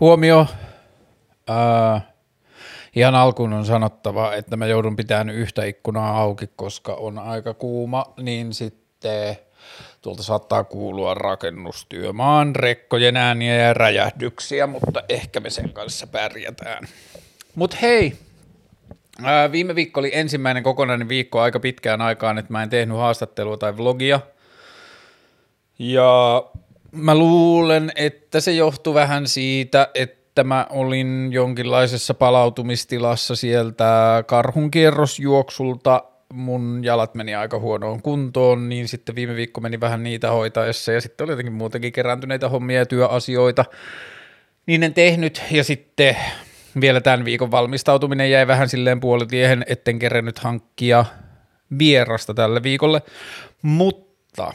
Huomio. Ää, ihan alkuun on sanottava, että mä joudun pitämään yhtä ikkunaa auki, koska on aika kuuma, niin sitten tuolta saattaa kuulua rakennustyömaan rekkojen ääniä ja räjähdyksiä, mutta ehkä me sen kanssa pärjätään. Mut hei, ää, viime viikko oli ensimmäinen kokonainen viikko aika pitkään aikaan, että mä en tehnyt haastattelua tai vlogia. Ja mä luulen, että se johtui vähän siitä, että mä olin jonkinlaisessa palautumistilassa sieltä karhunkierrosjuoksulta, mun jalat meni aika huonoon kuntoon, niin sitten viime viikko meni vähän niitä hoitaessa ja sitten oli jotenkin muutenkin kerääntyneitä hommia ja työasioita, niin en tehnyt ja sitten vielä tämän viikon valmistautuminen jäi vähän silleen puolitiehen, etten kerennyt hankkia vierasta tälle viikolle, mutta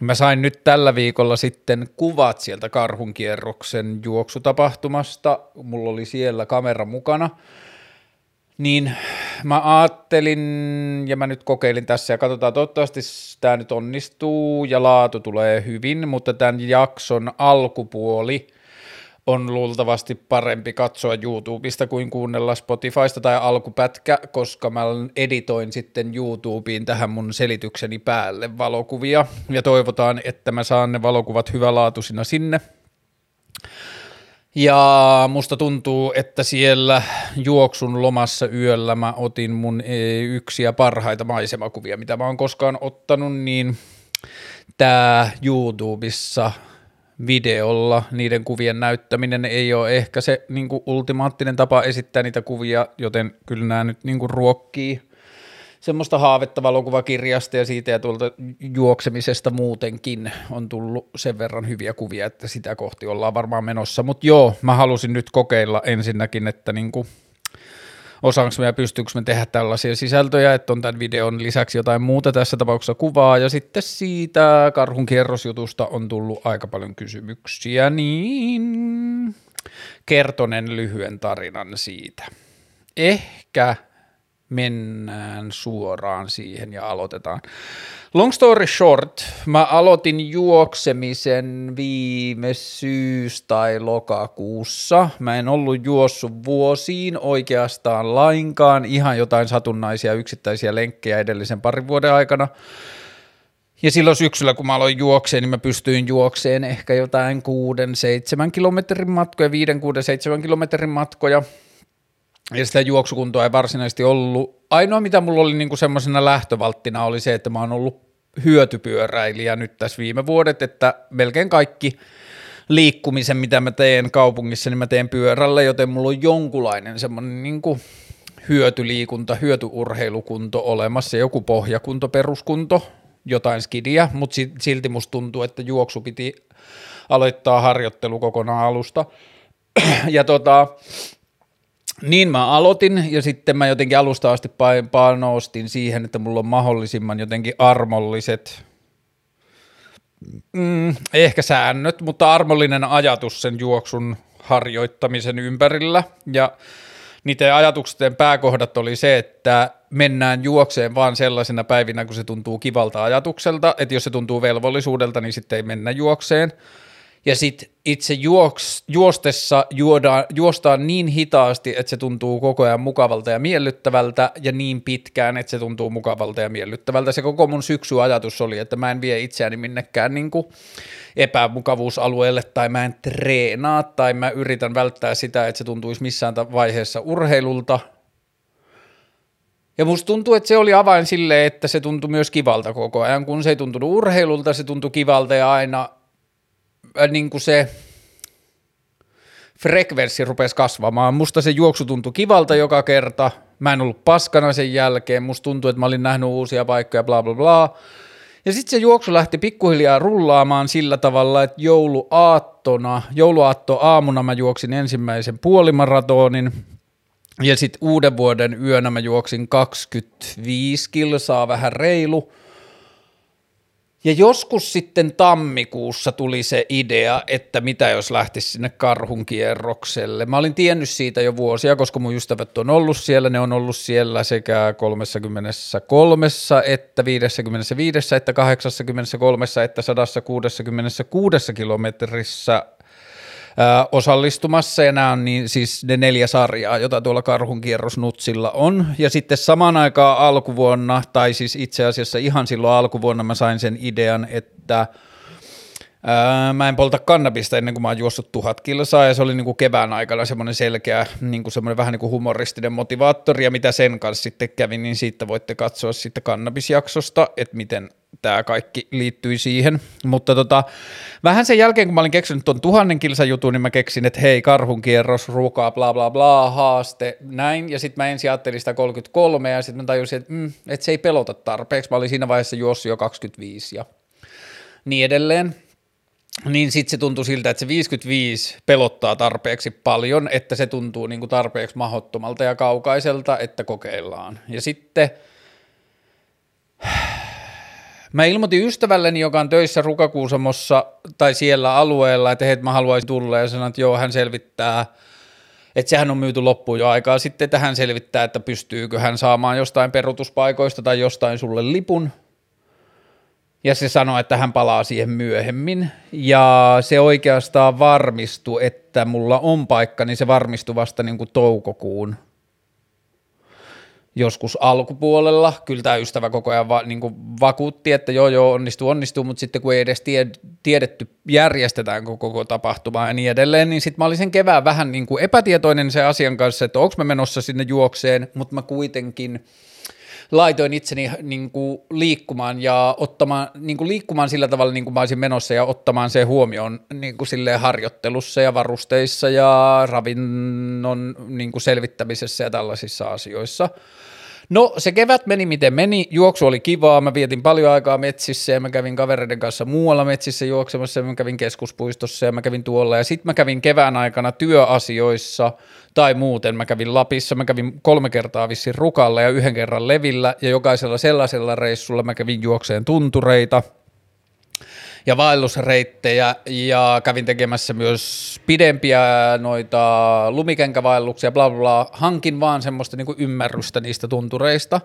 Mä sain nyt tällä viikolla sitten kuvat sieltä karhunkierroksen juoksutapahtumasta. Mulla oli siellä kamera mukana. Niin mä ajattelin, ja mä nyt kokeilin tässä, ja katsotaan, toivottavasti tämä nyt onnistuu ja laatu tulee hyvin, mutta tämän jakson alkupuoli on luultavasti parempi katsoa YouTubesta kuin kuunnella Spotifysta tai alkupätkä, koska mä editoin sitten YouTubeen tähän mun selitykseni päälle valokuvia, ja toivotaan, että mä saan ne valokuvat hyvälaatuisina sinne. Ja musta tuntuu, että siellä juoksun lomassa yöllä mä otin mun e, yksiä parhaita maisemakuvia, mitä mä oon koskaan ottanut, niin tää YouTubessa videolla niiden kuvien näyttäminen ei ole ehkä se niin kuin ultimaattinen tapa esittää niitä kuvia, joten kyllä nämä nyt niin kuin ruokkii semmoista haavetta valokuvakirjasta ja siitä ja tuolta juoksemisesta muutenkin on tullut sen verran hyviä kuvia, että sitä kohti ollaan varmaan menossa. Mutta joo, mä halusin nyt kokeilla ensinnäkin, että niinku, osaanko me ja pystyykö me tehdä tällaisia sisältöjä, että on tämän videon lisäksi jotain muuta tässä tapauksessa kuvaa, ja sitten siitä karhun kierrosjutusta on tullut aika paljon kysymyksiä, niin kertonen lyhyen tarinan siitä. Ehkä mennään suoraan siihen ja aloitetaan. Long story short, mä aloitin juoksemisen viime syys- tai lokakuussa. Mä en ollut juossut vuosiin oikeastaan lainkaan, ihan jotain satunnaisia yksittäisiä lenkkejä edellisen parin vuoden aikana. Ja silloin syksyllä, kun mä aloin juokseen, niin mä pystyin juokseen ehkä jotain 6-7 kilometrin matkoja, 5-6-7 kilometrin matkoja – ja sitä juoksukuntoa ei varsinaisesti ollut. Ainoa, mitä mulla oli niinku semmoisena lähtövalttina, oli se, että mä oon ollut hyötypyöräilijä nyt tässä viime vuodet, että melkein kaikki liikkumisen, mitä mä teen kaupungissa, niin mä teen pyörällä, joten mulla on jonkunlainen semmoinen niinku hyötyliikunta, hyötyurheilukunto olemassa, joku pohjakunto, peruskunto, jotain skidiä, mutta silti musta tuntuu, että juoksu piti aloittaa harjoittelu kokonaan alusta. ja tota, niin mä aloitin ja sitten mä jotenkin alusta asti panostin siihen, että mulla on mahdollisimman jotenkin armolliset, mm, ehkä säännöt, mutta armollinen ajatus sen juoksun harjoittamisen ympärillä. Ja niiden ajatuksen pääkohdat oli se, että mennään juokseen vaan sellaisena päivinä, kun se tuntuu kivalta ajatukselta, että jos se tuntuu velvollisuudelta, niin sitten ei mennä juokseen – ja sitten itse juoks, juostessa juodaan, juostaan niin hitaasti, että se tuntuu koko ajan mukavalta ja miellyttävältä, ja niin pitkään, että se tuntuu mukavalta ja miellyttävältä. Se koko mun syksyajatus oli, että mä en vie itseäni minnekään niin kuin epämukavuusalueelle, tai mä en treenaa, tai mä yritän välttää sitä, että se tuntuisi missään vaiheessa urheilulta, ja musta tuntuu, että se oli avain silleen, että se tuntui myös kivalta koko ajan. Kun se ei tuntunut urheilulta, se tuntui kivalta ja aina niin kuin se frekvenssi rupesi kasvamaan. Musta se juoksu tuntui kivalta joka kerta. Mä en ollut paskana sen jälkeen. Musta tuntui, että mä olin nähnyt uusia paikkoja, bla bla bla. Ja sitten se juoksu lähti pikkuhiljaa rullaamaan sillä tavalla, että jouluaattona, jouluaatto aamuna mä juoksin ensimmäisen puolimaratonin, ja sitten uuden vuoden yönä mä juoksin 25 kilsaa, vähän reilu – ja joskus sitten tammikuussa tuli se idea, että mitä jos lähtisi sinne karhun kierrokselle. Mä olin tiennyt siitä jo vuosia, koska mun ystävät on ollut siellä. Ne on ollut siellä sekä 33, että 55, että 83, että 166 kilometrissä osallistumassa, ja nämä on niin, siis ne neljä sarjaa, jota tuolla Karhun kierrosnutsilla on, ja sitten samaan aikaan alkuvuonna, tai siis itse asiassa ihan silloin alkuvuonna mä sain sen idean, että – Ää, mä en polta kannabista ennen kuin mä oon juossut tuhat kilsaa ja se oli niin kuin kevään aikana semmoinen selkeä, niin kuin semmoinen vähän niin kuin humoristinen motivaattori ja mitä sen kanssa sitten kävi, niin siitä voitte katsoa sitten kannabisjaksosta, että miten tämä kaikki liittyi siihen. Mutta tota, vähän sen jälkeen, kun mä olin keksinyt tuon tuhannen kilsan jutun, niin mä keksin, että hei, karhun kierros, rukaa, bla bla bla, haaste, näin. Ja sitten mä ensin ajattelin sitä 33 ja sitten mä tajusin, että, mm, että se ei pelota tarpeeksi. Mä olin siinä vaiheessa juossut jo 25 ja niin edelleen niin sitten se tuntuu siltä, että se 55 pelottaa tarpeeksi paljon, että se tuntuu niin kuin tarpeeksi mahottomalta ja kaukaiselta, että kokeillaan. Ja sitten mä ilmoitin ystävälleni, joka on töissä Rukakuusamossa tai siellä alueella, että hei, mä haluaisin tulla ja sanoin, että joo, hän selvittää, että sehän on myyty loppuun jo aikaa sitten, että hän selvittää, että pystyykö hän saamaan jostain perutuspaikoista tai jostain sulle lipun – ja se sanoi, että hän palaa siihen myöhemmin, ja se oikeastaan varmistui, että mulla on paikka, niin se varmistui vasta niin kuin toukokuun joskus alkupuolella. Kyllä tämä ystävä koko ajan va, niin kuin vakuutti, että joo joo onnistuu, onnistuu, mutta sitten kun ei edes tie, tiedetty järjestetäänkö koko tapahtuma ja niin edelleen, niin sitten mä olin sen kevään vähän niin kuin epätietoinen sen asian kanssa, että onko mä menossa sinne juokseen, mutta mä kuitenkin – laitoin itseni niin kuin liikkumaan ja ottamaan, niin kuin liikkumaan sillä tavalla, niin kuin mä olisin menossa ja ottamaan se huomioon niin kuin harjoittelussa ja varusteissa ja ravinnon niin kuin selvittämisessä ja tällaisissa asioissa. No se kevät meni miten meni, juoksu oli kivaa, mä vietin paljon aikaa metsissä ja mä kävin kavereiden kanssa muualla metsissä juoksemassa. Ja mä kävin keskuspuistossa ja mä kävin tuolla. Ja sitten mä kävin kevään aikana työasioissa tai muuten. Mä kävin Lapissa, mä kävin kolme kertaa vissiin Rukalla ja yhden kerran Levillä. Ja jokaisella sellaisella reissulla mä kävin juokseen tuntureita – ja vaellusreittejä ja kävin tekemässä myös pidempiä noita lumikenkävaelluksia, bla bla bla. Hankin vaan semmoista niin kuin ymmärrystä niistä tuntureista.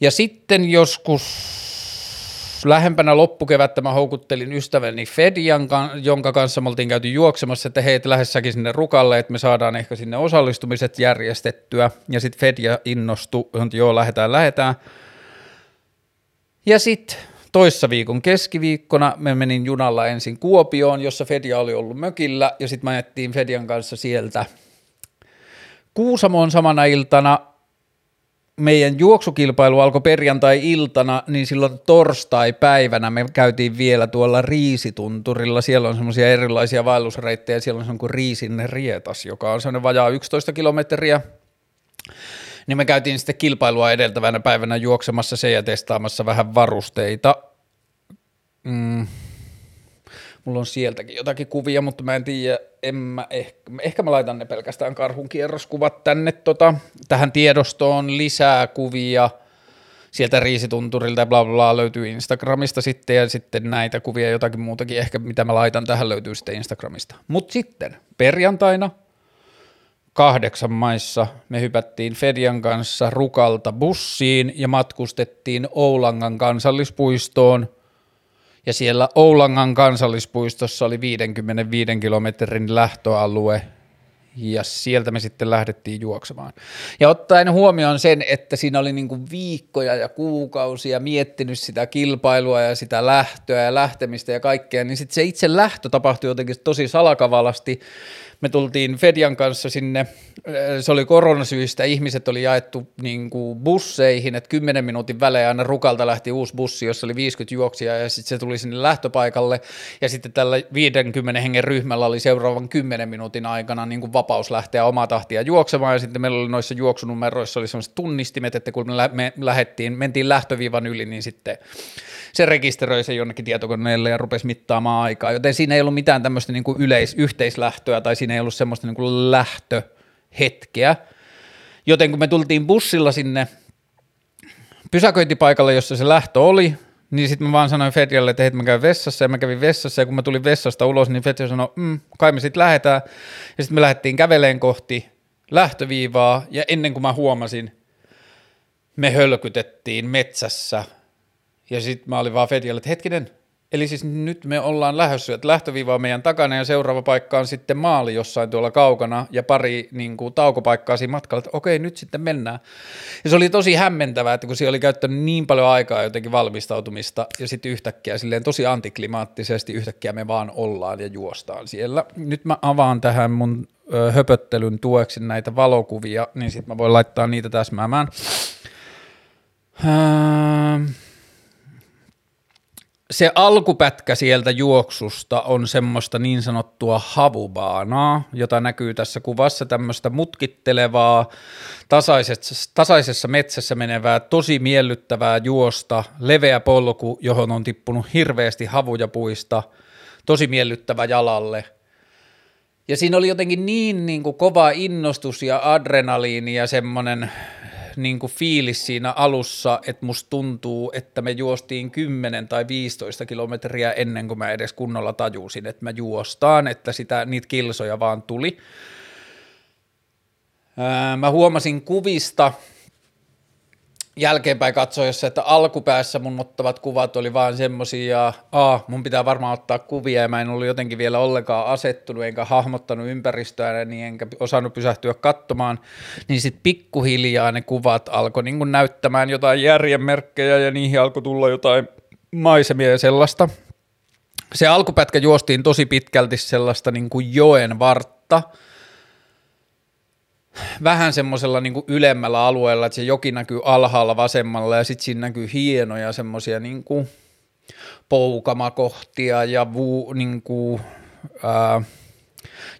Ja sitten joskus lähempänä loppukevättä mä houkuttelin ystäväni Fedian, jonka kanssa me oltiin käyty juoksemassa, että hei, lähdessäkin sinne rukalle, että me saadaan ehkä sinne osallistumiset järjestettyä. Ja sitten Fedia innostui, että joo, lähdetään, lähdetään. Ja sitten toissa viikon keskiviikkona me menin junalla ensin Kuopioon, jossa Fedia oli ollut mökillä, ja sitten me Fedian kanssa sieltä Kuusamoon samana iltana. Meidän juoksukilpailu alkoi perjantai-iltana, niin silloin torstai-päivänä me käytiin vielä tuolla Riisitunturilla. Siellä on semmoisia erilaisia vaellusreittejä, siellä on semmoinen kuin Riisin rietas, joka on semmoinen vajaa 11 kilometriä niin me käytiin sitten kilpailua edeltävänä päivänä juoksemassa se ja testaamassa vähän varusteita. Mm. Mulla on sieltäkin jotakin kuvia, mutta mä en tiedä, en mä ehkä, ehkä mä laitan ne pelkästään karhun kierroskuvat tänne tota, tähän tiedostoon lisää kuvia sieltä riisitunturilta ja bla bla, löytyy Instagramista sitten ja sitten näitä kuvia jotakin muutakin ehkä mitä mä laitan tähän löytyy sitten Instagramista. Mutta sitten perjantaina kahdeksan maissa me hypättiin Fedian kanssa Rukalta bussiin ja matkustettiin Oulangan kansallispuistoon. Ja siellä Oulangan kansallispuistossa oli 55 kilometrin lähtöalue ja sieltä me sitten lähdettiin juoksemaan. Ja ottaen huomioon sen, että siinä oli niin viikkoja ja kuukausia miettinyt sitä kilpailua ja sitä lähtöä ja lähtemistä ja kaikkea, niin sitten se itse lähtö tapahtui jotenkin tosi salakavalasti me tultiin Fedian kanssa sinne, se oli koronasyistä, ihmiset oli jaettu niin kuin busseihin, että 10 minuutin välein aina Rukalta lähti uusi bussi, jossa oli 50 juoksia ja sitten se tuli sinne lähtöpaikalle. Ja sitten tällä 50 hengen ryhmällä oli seuraavan 10 minuutin aikana niin kuin vapaus lähteä omaa tahtia juoksemaan. Ja sitten meillä oli noissa juoksunumeroissa oli sellaiset tunnistimet, että kun me, lä- me lähdettiin, mentiin lähtöviivan yli, niin sitten se rekisteröi sen jonnekin tietokoneelle ja rupesi mittaamaan aikaa, joten siinä ei ollut mitään tämmöistä niin kuin yleis, yhteislähtöä tai siinä ei ollut semmoista niin kuin lähtöhetkeä, joten kun me tultiin bussilla sinne pysäköintipaikalle, jossa se lähtö oli, niin sitten mä vaan sanoin Fedialle, että hei, mä käyn vessassa, ja mä kävin vessassa, ja kun mä tulin vessasta ulos, niin Fedja sanoi, mm, kai me sitten lähdetään, ja sitten me lähdettiin käveleen kohti lähtöviivaa, ja ennen kuin mä huomasin, me hölkytettiin metsässä ja sitten mä olin vaan Fedialle, että hetkinen, Eli siis nyt me ollaan lähdössä, että lähtöviiva on meidän takana ja seuraava paikka on sitten maali jossain tuolla kaukana ja pari niin kuin, taukopaikkaa siinä matkalla, että okei, nyt sitten mennään. Ja se oli tosi hämmentävää, että kun siellä oli käyttänyt niin paljon aikaa jotenkin valmistautumista ja sitten yhtäkkiä silleen tosi antiklimaattisesti yhtäkkiä me vaan ollaan ja juostaan siellä. Nyt mä avaan tähän mun ö, höpöttelyn tueksi näitä valokuvia, niin sitten mä voin laittaa niitä täsmäämään. Ähm se alkupätkä sieltä juoksusta on semmoista niin sanottua havubaanaa, jota näkyy tässä kuvassa, tämmöistä mutkittelevaa, tasaisessa, tasaisessa metsässä menevää, tosi miellyttävää juosta, leveä polku, johon on tippunut hirveästi havuja puista, tosi miellyttävä jalalle. Ja siinä oli jotenkin niin, niin kuin kova innostus ja adrenaliini ja semmoinen niin kuin fiilis siinä alussa, että musta tuntuu, että me juostiin 10 tai 15 kilometriä ennen kuin mä edes kunnolla tajusin, että mä juostaan, että sitä, niitä kilsoja vaan tuli. Mä huomasin kuvista, jälkeenpäin katsoessa, että alkupäässä mun ottavat kuvat oli vaan semmosia, a, mun pitää varmaan ottaa kuvia ja mä en ollut jotenkin vielä ollenkaan asettunut enkä hahmottanut ympäristöä niin enkä osannut pysähtyä katsomaan, niin sitten pikkuhiljaa ne kuvat alkoi niin näyttämään jotain järjenmerkkejä ja niihin alkoi tulla jotain maisemia ja sellaista. Se alkupätkä juostiin tosi pitkälti sellaista niin kuin joen vartta – vähän semmoisella niin ylemmällä alueella, että se joki näkyy alhaalla vasemmalla ja sitten siinä näkyy hienoja semmoisia niin poukamakohtia ja vuu, niin kuin, ää,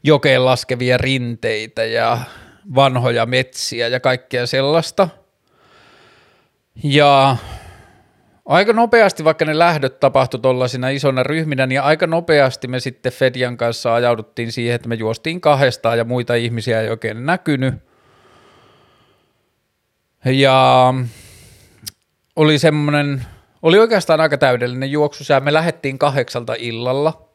jokeen laskevia rinteitä ja vanhoja metsiä ja kaikkea sellaista. Ja Aika nopeasti, vaikka ne lähdöt tapahtui tuollaisina isona ryhminä, niin aika nopeasti me sitten Fedian kanssa ajauduttiin siihen, että me juostiin kahdestaan ja muita ihmisiä ei oikein näkynyt. Ja oli semmoinen, oli oikeastaan aika täydellinen juoksusää. Me lähdettiin kahdeksalta illalla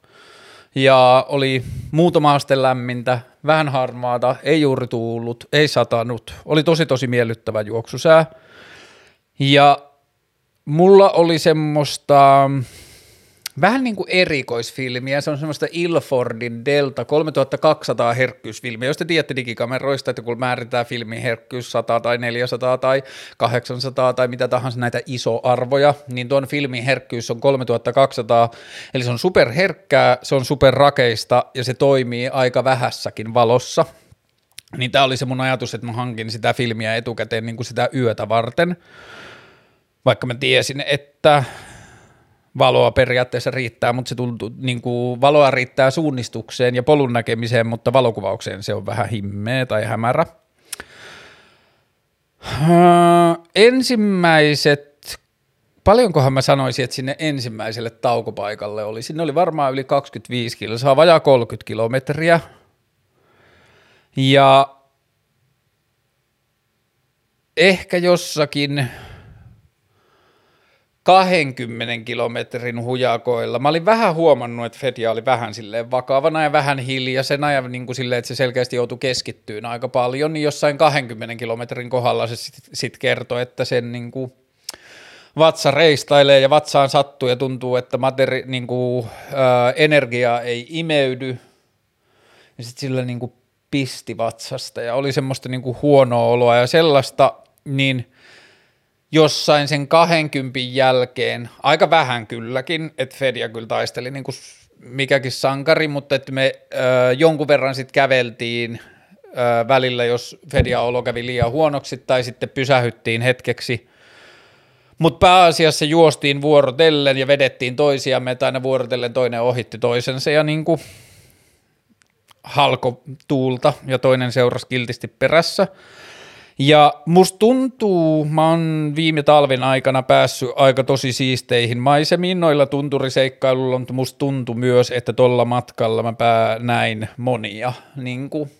ja oli muutama aste lämmintä, vähän harmaata, ei juuri tuullut, ei satanut. Oli tosi tosi miellyttävä juoksusää. Ja mulla oli semmoista vähän niin kuin erikoisfilmiä, se on semmoista Ilfordin Delta 3200 herkkyysfilmiä, jos te tiedätte digikameroista, että kun määritään filmin herkkyys 100 tai 400 tai 800 tai mitä tahansa näitä isoarvoja, niin tuon filmin herkkyys on 3200, eli se on superherkkää, se on superrakeista ja se toimii aika vähässäkin valossa. Niin tämä oli se mun ajatus, että mä hankin sitä filmiä etukäteen niin kuin sitä yötä varten vaikka mä tiesin, että valoa periaatteessa riittää, mutta se tuntuu, niin kuin valoa riittää suunnistukseen ja polun näkemiseen, mutta valokuvaukseen se on vähän himmeä tai hämärä. Öö, ensimmäiset, paljonkohan mä sanoisin, että sinne ensimmäiselle taukopaikalle oli, sinne oli varmaan yli 25 kiloa, saa vajaa 30 kilometriä. Ja ehkä jossakin 20 kilometrin hujakoilla. Mä olin vähän huomannut, että Fedia oli vähän silleen vakavana ja vähän hiljaisena ja niin kuin silleen, että se selkeästi joutui keskittyyn aika paljon, niin jossain 20 kilometrin kohdalla se sitten sit kertoi, että sen niin kuin vatsa reistailee ja vatsaan sattuu ja tuntuu, että materi, niin kuin, ää, energia ei imeydy ja sitten sillä niin kuin pisti vatsasta ja oli semmoista niin kuin huonoa oloa ja sellaista, niin – jossain sen 20 jälkeen, aika vähän kylläkin, että Fedia kyllä taisteli niin kuin mikäkin sankari, mutta että me ö, jonkun verran sitten käveltiin ö, välillä, jos Fedia olo kävi liian huonoksi, tai sitten pysähyttiin hetkeksi. Mutta pääasiassa juostiin vuorotellen ja vedettiin toisiamme, tai aina vuorotellen toinen ohitti toisensa, ja niin kuin halko tuulta, ja toinen seurasi kiltisti perässä. Ja musta tuntuu, mä oon viime talven aikana päässyt aika tosi siisteihin maisemiin noilla tunturiseikkailulla, mutta musta tuntui myös, että tuolla matkalla mä pää näin monia niin kuin,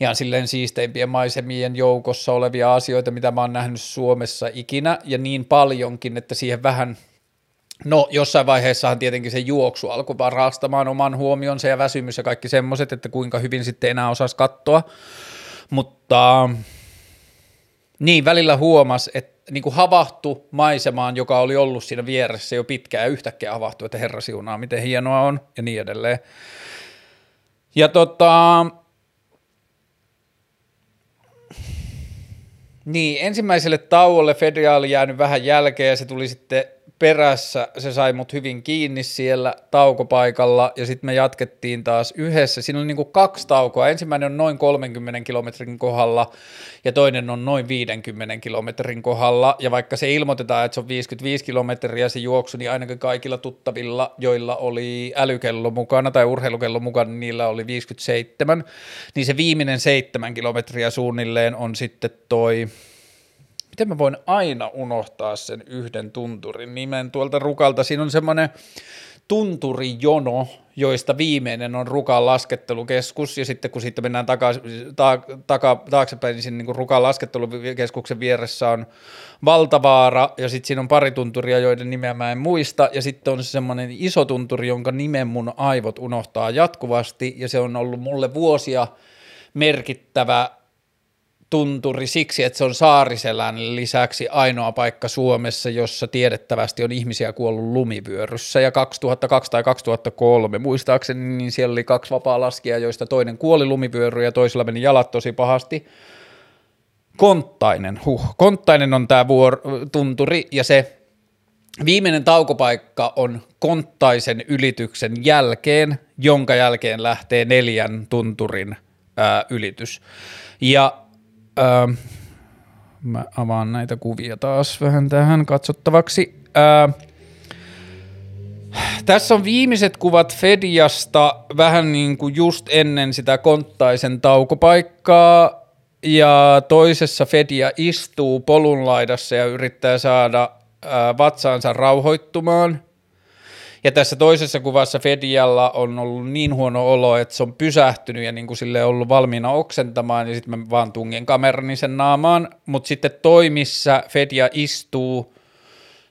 ihan silleen siisteimpien maisemien joukossa olevia asioita, mitä mä oon nähnyt Suomessa ikinä, ja niin paljonkin, että siihen vähän No jossain vaiheessahan tietenkin se juoksu alkoi varastamaan oman huomionsa ja väsymys ja kaikki semmoiset, että kuinka hyvin sitten enää osasi katsoa, mutta niin välillä huomas, että niin kuin havahtu maisemaan, joka oli ollut siinä vieressä jo pitkään ja yhtäkkiä havahtui, että herra siunaa, miten hienoa on ja niin edelleen. Ja tota, niin, ensimmäiselle tauolle oli jäänyt vähän jälkeen ja se tuli sitten perässä, se sai mut hyvin kiinni siellä taukopaikalla ja sitten me jatkettiin taas yhdessä. Siinä oli niinku kaksi taukoa. Ensimmäinen on noin 30 kilometrin kohdalla ja toinen on noin 50 kilometrin kohdalla. Ja vaikka se ilmoitetaan, että se on 55 kilometriä se juoksu, niin ainakin kaikilla tuttavilla, joilla oli älykello mukana tai urheilukello mukana, niin niillä oli 57. Niin se viimeinen seitsemän kilometriä suunnilleen on sitten toi miten mä voin aina unohtaa sen yhden tunturin? Nimen tuolta rukalta. Siinä on semmoinen tunturijono, joista viimeinen on Rukan laskettelukeskus, ja sitten kun sitten mennään taka, ta, taka, taaksepäin, niin siinä niin Rukan laskettelukeskuksen vieressä on Valtavaara, ja sitten siinä on pari tunturia, joiden nimeä mä en muista, ja sitten on semmoinen iso tunturi, jonka nimen mun aivot unohtaa jatkuvasti, ja se on ollut mulle vuosia merkittävä tunturi siksi, että se on Saariselän lisäksi ainoa paikka Suomessa, jossa tiedettävästi on ihmisiä kuollut lumivyöryssä. Ja 2002 tai 2003 muistaakseni, niin siellä oli kaksi vapaa laskijaa, joista toinen kuoli lumivyöry ja toisella meni jalat tosi pahasti. Konttainen, huh. Konttainen on tämä vuor- tunturi ja se viimeinen taukopaikka on Konttaisen ylityksen jälkeen, jonka jälkeen lähtee neljän tunturin ää, ylitys. Ja Öö, mä avaan näitä kuvia taas vähän tähän katsottavaksi. Öö, tässä on viimeiset kuvat Fediasta vähän niin kuin just ennen sitä konttaisen taukopaikkaa ja toisessa Fedia istuu polun laidassa ja yrittää saada öö, vatsaansa rauhoittumaan – ja tässä toisessa kuvassa Fedialla on ollut niin huono olo, että se on pysähtynyt ja niin kuin sille ollut valmiina oksentamaan, ja sitten mä vaan tungen kamerani sen naamaan. Mutta sitten toimissa Fedia istuu,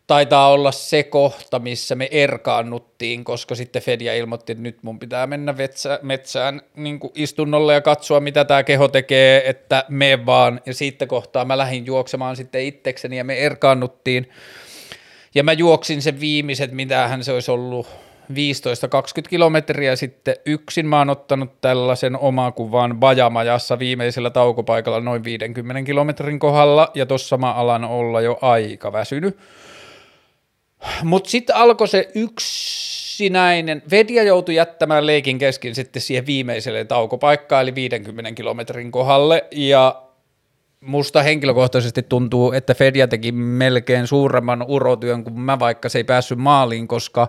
taitaa olla se kohta, missä me erkaannuttiin, koska sitten Fedia ilmoitti, että nyt mun pitää mennä vetsä, metsään niin kuin istunnolle ja katsoa, mitä tämä keho tekee, että me vaan. Ja siitä kohtaa mä lähdin juoksemaan sitten itsekseni ja me erkaannuttiin. Ja mä juoksin sen viimeiset, mitähän se olisi ollut 15-20 kilometriä sitten yksin. Mä oon ottanut tällaisen omakuvan Bajamajassa viimeisellä taukopaikalla noin 50 kilometrin kohdalla, ja tossa mä alan olla jo aika väsynyt. Mutta sitten alkoi se yksinäinen, Vedia joutui jättämään leikin kesken sitten siihen viimeiselle taukopaikkaan, eli 50 kilometrin kohdalle, ja musta henkilökohtaisesti tuntuu, että Fedia teki melkein suuremman urotyön kuin mä, vaikka se ei päässyt maaliin, koska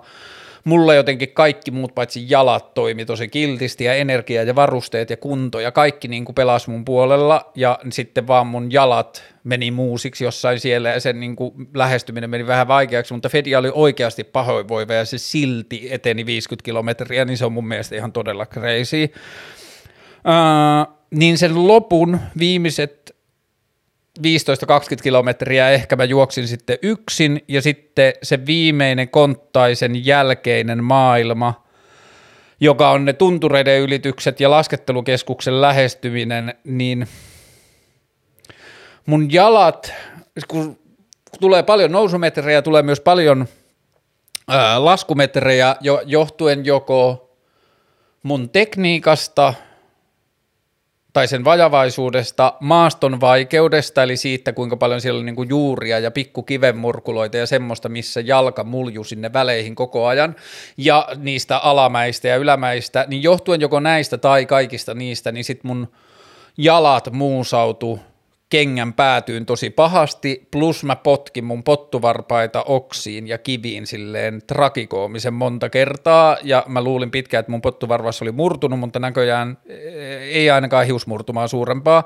mulla jotenkin kaikki muut paitsi jalat toimi tosi kiltisti ja energia ja varusteet ja kunto ja kaikki niin kuin pelasi mun puolella ja sitten vaan mun jalat meni muusiksi jossain siellä ja sen niin kuin lähestyminen meni vähän vaikeaksi, mutta Fedia oli oikeasti pahoinvoiva ja se silti eteni 50 kilometriä, niin se on mun mielestä ihan todella crazy. Uh, niin sen lopun viimeiset 15-20 kilometriä ehkä mä juoksin sitten yksin. Ja sitten se viimeinen konttaisen jälkeinen maailma, joka on ne tuntureiden ylitykset ja laskettelukeskuksen lähestyminen, niin mun jalat, kun tulee paljon nousumetrejä, tulee myös paljon laskumetrejä jo, johtuen joko mun tekniikasta – tai sen vajavaisuudesta, maaston vaikeudesta, eli siitä, kuinka paljon siellä on niin kuin juuria ja pikkukivenmurkuloita ja semmoista, missä jalka mulju sinne väleihin koko ajan, ja niistä alamäistä ja ylämäistä, niin johtuen joko näistä tai kaikista niistä, niin sitten mun jalat muusautu kengän päätyyn tosi pahasti, plus mä potkin mun pottuvarpaita oksiin ja kiviin silleen trakikoomisen monta kertaa, ja mä luulin pitkään, että mun pottuvarvas oli murtunut, mutta näköjään ei ainakaan hiusmurtumaa suurempaa.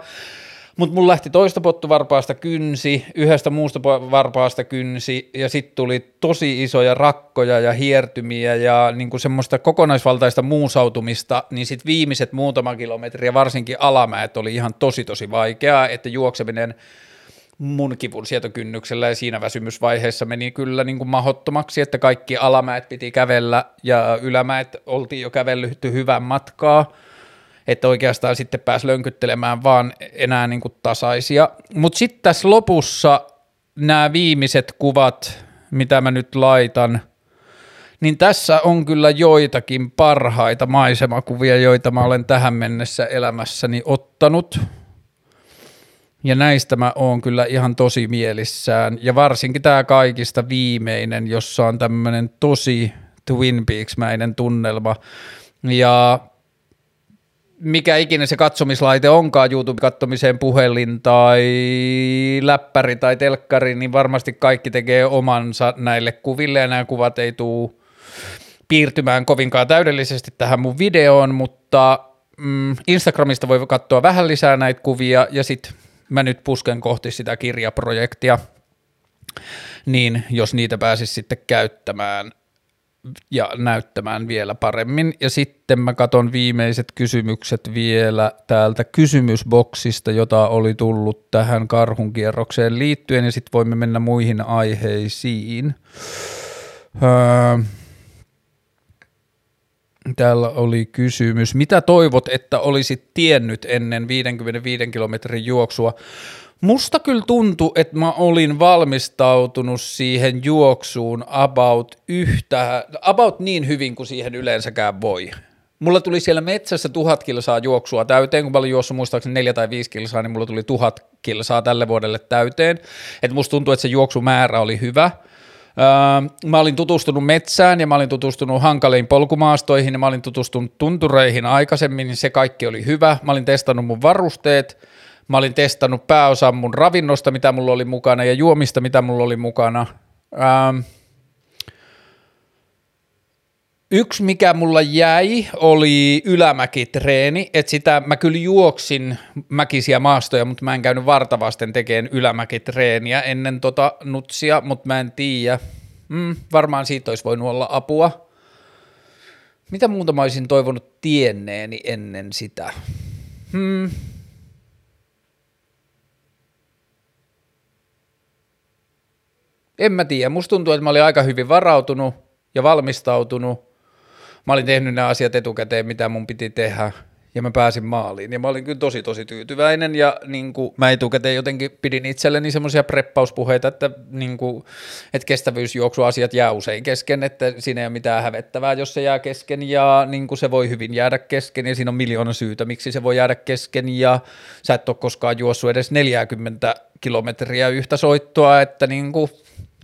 Mutta mulla lähti toista pottuvarpaasta kynsi, yhdestä muusta varpaasta kynsi ja sitten tuli tosi isoja rakkoja ja hiertymiä ja niinku semmoista kokonaisvaltaista muusautumista, niin sitten viimeiset muutama kilometriä, varsinkin alamäet, oli ihan tosi tosi vaikeaa, että juokseminen mun kivun sietokynnyksellä ja siinä väsymysvaiheessa meni kyllä niin kuin mahottomaksi, että kaikki alamäet piti kävellä ja ylämäet oltiin jo kävellytty hyvän matkaa – että oikeastaan sitten pääsi lönkyttelemään vaan enää niin kuin tasaisia. Mutta sitten tässä lopussa nämä viimeiset kuvat, mitä mä nyt laitan, niin tässä on kyllä joitakin parhaita maisemakuvia, joita mä olen tähän mennessä elämässäni ottanut. Ja näistä mä oon kyllä ihan tosi mielissään. Ja varsinkin tämä kaikista viimeinen, jossa on tämmöinen tosi Twin Peaks-mäinen tunnelma. Ja mikä ikinä se katsomislaite onkaan YouTube-kattomiseen, puhelin tai läppäri tai telkkari, niin varmasti kaikki tekee omansa näille kuville ja nämä kuvat ei tule piirtymään kovinkaan täydellisesti tähän mun videoon, mutta mm, Instagramista voi katsoa vähän lisää näitä kuvia ja sitten mä nyt pusken kohti sitä kirjaprojektia, niin jos niitä pääsis sitten käyttämään ja näyttämään vielä paremmin. Ja sitten mä katon viimeiset kysymykset vielä täältä kysymysboksista, jota oli tullut tähän karhunkierrokseen liittyen, ja sitten voimme mennä muihin aiheisiin. Öö, Täällä oli kysymys, mitä toivot, että olisit tiennyt ennen 55 kilometrin juoksua? Musta kyllä tuntui, että mä olin valmistautunut siihen juoksuun about yhtä, about niin hyvin kuin siihen yleensäkään voi. Mulla tuli siellä metsässä tuhat kilsaa juoksua täyteen, kun mä olin juossut muistaakseni neljä tai viisi kilsaa, niin mulla tuli tuhat kilsaa tälle vuodelle täyteen. Et musta tuntuu, että se juoksumäärä oli hyvä – Öö, mä olin tutustunut metsään ja mä olin tutustunut hankaliin polkumaastoihin ja mä olin tutustunut tuntureihin aikaisemmin, niin se kaikki oli hyvä. Mä olin testannut mun varusteet, mä olin testannut pääosan mun ravinnosta, mitä mulla oli mukana ja juomista, mitä mulla oli mukana. Öö, Yksi, mikä mulla jäi, oli ylämäkitreeni, että sitä mä kyllä juoksin mäkisiä maastoja, mutta mä en käynyt vartavasten tekemään ylämäkitreeniä ennen tota nutsia, mutta mä en tiedä. Mm, varmaan siitä olisi voinut olla apua. Mitä muuta mä olisin toivonut tienneeni ennen sitä? Hmm. En mä tiedä, musta tuntuu, että mä olin aika hyvin varautunut ja valmistautunut mä olin tehnyt nämä asiat etukäteen, mitä mun piti tehdä, ja mä pääsin maaliin. Ja mä olin kyllä tosi, tosi tyytyväinen, ja niin kuin, mä etukäteen jotenkin pidin itselleni semmoisia preppauspuheita, että, niin kuin, että kestävyysjuoksuasiat jää usein kesken, että siinä ei ole mitään hävettävää, jos se jää kesken, ja niin kuin se voi hyvin jäädä kesken, ja siinä on miljoona syytä, miksi se voi jäädä kesken, ja sä et ole koskaan juossut edes 40 kilometriä yhtä soittoa, että niin kuin,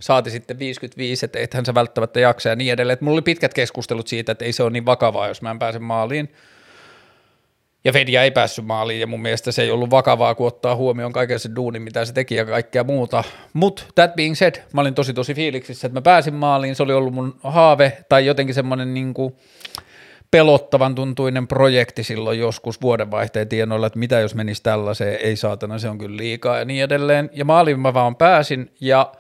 saati sitten 55, että ethän sä välttämättä jaksa ja niin edelleen. Että mulla oli pitkät keskustelut siitä, että ei se ole niin vakavaa, jos mä en pääse maaliin. Ja Fedia ei päässyt maaliin ja mun mielestä se ei ollut vakavaa, kun ottaa huomioon kaiken se duuni, mitä se teki ja kaikkea muuta. Mutta that being said, mä olin tosi tosi fiiliksissä, että mä pääsin maaliin, se oli ollut mun haave tai jotenkin semmoinen niin kuin pelottavan tuntuinen projekti silloin joskus vuodenvaihteen tienoilla, että mitä jos menisi tällaiseen, ei saatana, se on kyllä liikaa ja niin edelleen. Ja maaliin mä vaan pääsin ja –